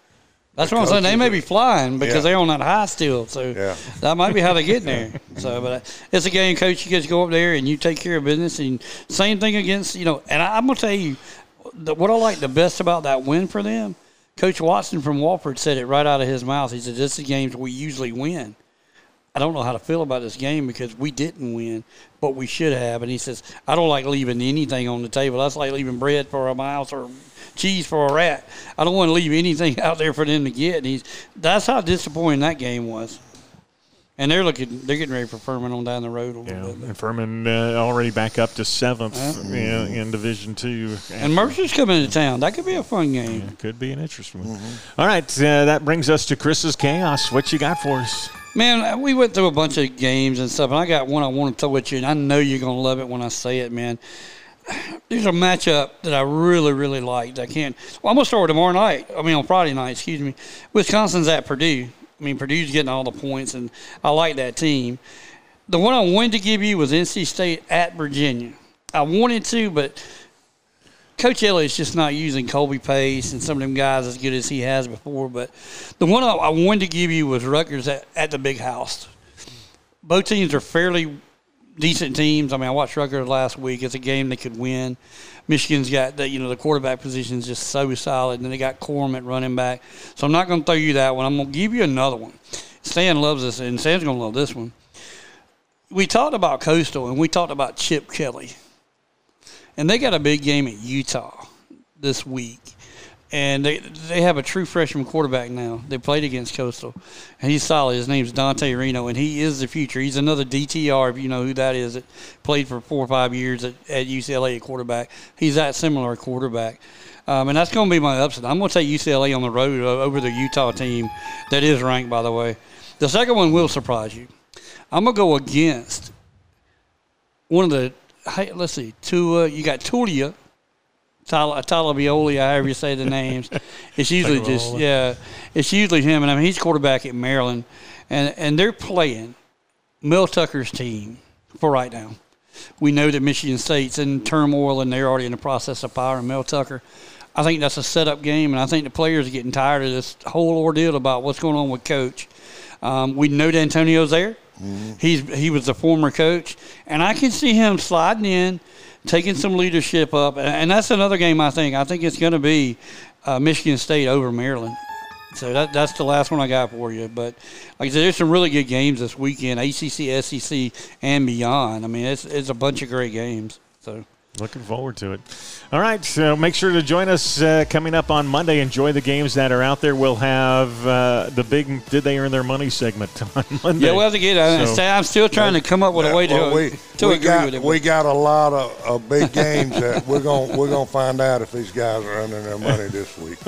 That's what I'm saying. They may be flying because Yeah. they're on that high still. So Yeah. that might be how they get there. (laughs) So, but uh, it's a game, coach. You guys go up there and you take care of business. And same thing against you know. And I, I'm gonna tell you, the, what I like the best about that win for them, Coach Watson from Wofford said it right out of his mouth. He said, "This is games we usually win." I don't know how to feel about this game because we didn't win, but we should have. And he says, I don't like leaving anything on the table. That's like leaving bread for a mouse or cheese for a rat. I don't want to leave anything (laughs) out there for them to get. And he's that's how disappointing that game was. And they're looking, they're getting ready for Furman on down the road a little Yeah, bit. and Furman uh, already back up to seventh in, in Division Two. And Mercer's coming to town. That could be a fun game. Could be an interesting one. All right, uh, that brings us to Chris's chaos. What you got for us? Man, we went through a bunch of games and stuff, and I got one I want to throw at you, and I know you're going to love it when I say it, man. (sighs) There's a matchup that I really, really liked. I can't. Well, I'm going to start with tomorrow night. I mean, on Friday night, excuse me. Wisconsin's at Purdue. I mean, Purdue's getting all the points, and I like that team. The one I wanted to give you was NC State at Virginia. I wanted to, but Coach Elliott's just not using Colby Pace and some of them guys as good as he has before. But the one I, wanted to give you was Rutgers at, at the big house. Both teams are fairly decent teams. I mean, I watched Rutgers last week. It's a game they could win. Michigan's got the you know the quarterback position is just so solid, and then they got Corum at running back. So I'm not going to throw you that one. I'm going to give you another one. Stan loves this, and Stan's going to love this one. We talked about Coastal, and we talked about Chip Kelly and they got a big game at Utah this week. And they they have a true freshman quarterback now. They played against Coastal, and he's solid. His name's Dante Reno, and he is the future. He's another DTR, if you know who that is. That played for four or five years at, at UCLA at quarterback. He's that similar quarterback, um, and that's going to be my upset. I'm going to take UCLA on the road over the Utah team that is ranked, by the way. The second one will surprise you. I'm going to go against one of the let's see, Tua. You got Taulia, Tyler, Tyler however you say the names. (laughs) It's usually just yeah, it's usually him, and I mean he's quarterback at Maryland, and and they're playing Mel Tucker's team for right now. We know that Michigan State's in turmoil, and they're already in the process of firing Mel Tucker. I think that's a setup game, and I think the players are getting tired of this whole ordeal about what's going on with coach. Um, we know Dantonio's there. Mm-hmm. He's he was a former coach, and I can see him sliding in, taking some leadership up, and that's another game. I think I think it's going to be uh, Michigan State over Maryland. So that, that's the last one I got for you. But like I said, there's some really good games this weekend, ACC, SEC, and beyond. I mean, it's it's a bunch of great games. So. Looking forward to it. All right, so make sure to join us uh, coming up on Monday. Enjoy the games that are out there. We'll have uh, the big "Did they earn their money?" segment (laughs) on Monday. Yeah, we'll have to get. Uh, so, I'm still trying to come up with a way to, well, we, to we agree got, with it. We got a lot of, of big games that we're going we're going to find out if these guys are earning their money this week.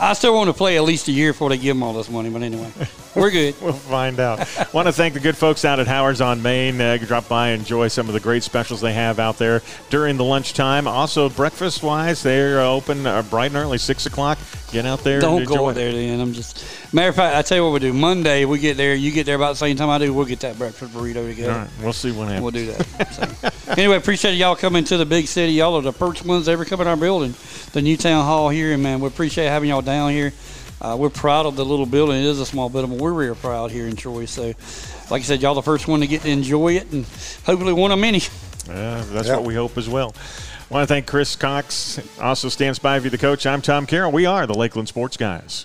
I still want to play at least a year before they give them all this money, but anyway, we're good. (laughs) we'll find out. want to thank the good folks out at Howard's on Main. Uh, drop by, enjoy some of the great specials they have out there during the lunchtime also, breakfast wise, they're open uh, bright and early, six o'clock. Get out there. Don't go there then. I'm just matter of fact. I tell you what we do. Monday we get there. You get there about the same time I do. We'll get that breakfast burrito together. All right, we'll see what happens. We'll do that. So. (laughs) anyway, appreciate y'all coming to the big city. Y'all are the first ones ever come in our building, the new town hall here, and man, we appreciate having y'all down here. Uh, we're proud of the little building. It is a small building, but we're real proud here in Troy. So, like I said, y'all the first one to get to enjoy it, and hopefully one of many. Yeah, that's yep. what we hope as well. I want to thank Chris Cox, also stands by Spivey, the coach. I'm Tom Carroll. We are the Lakeland Sports Guys.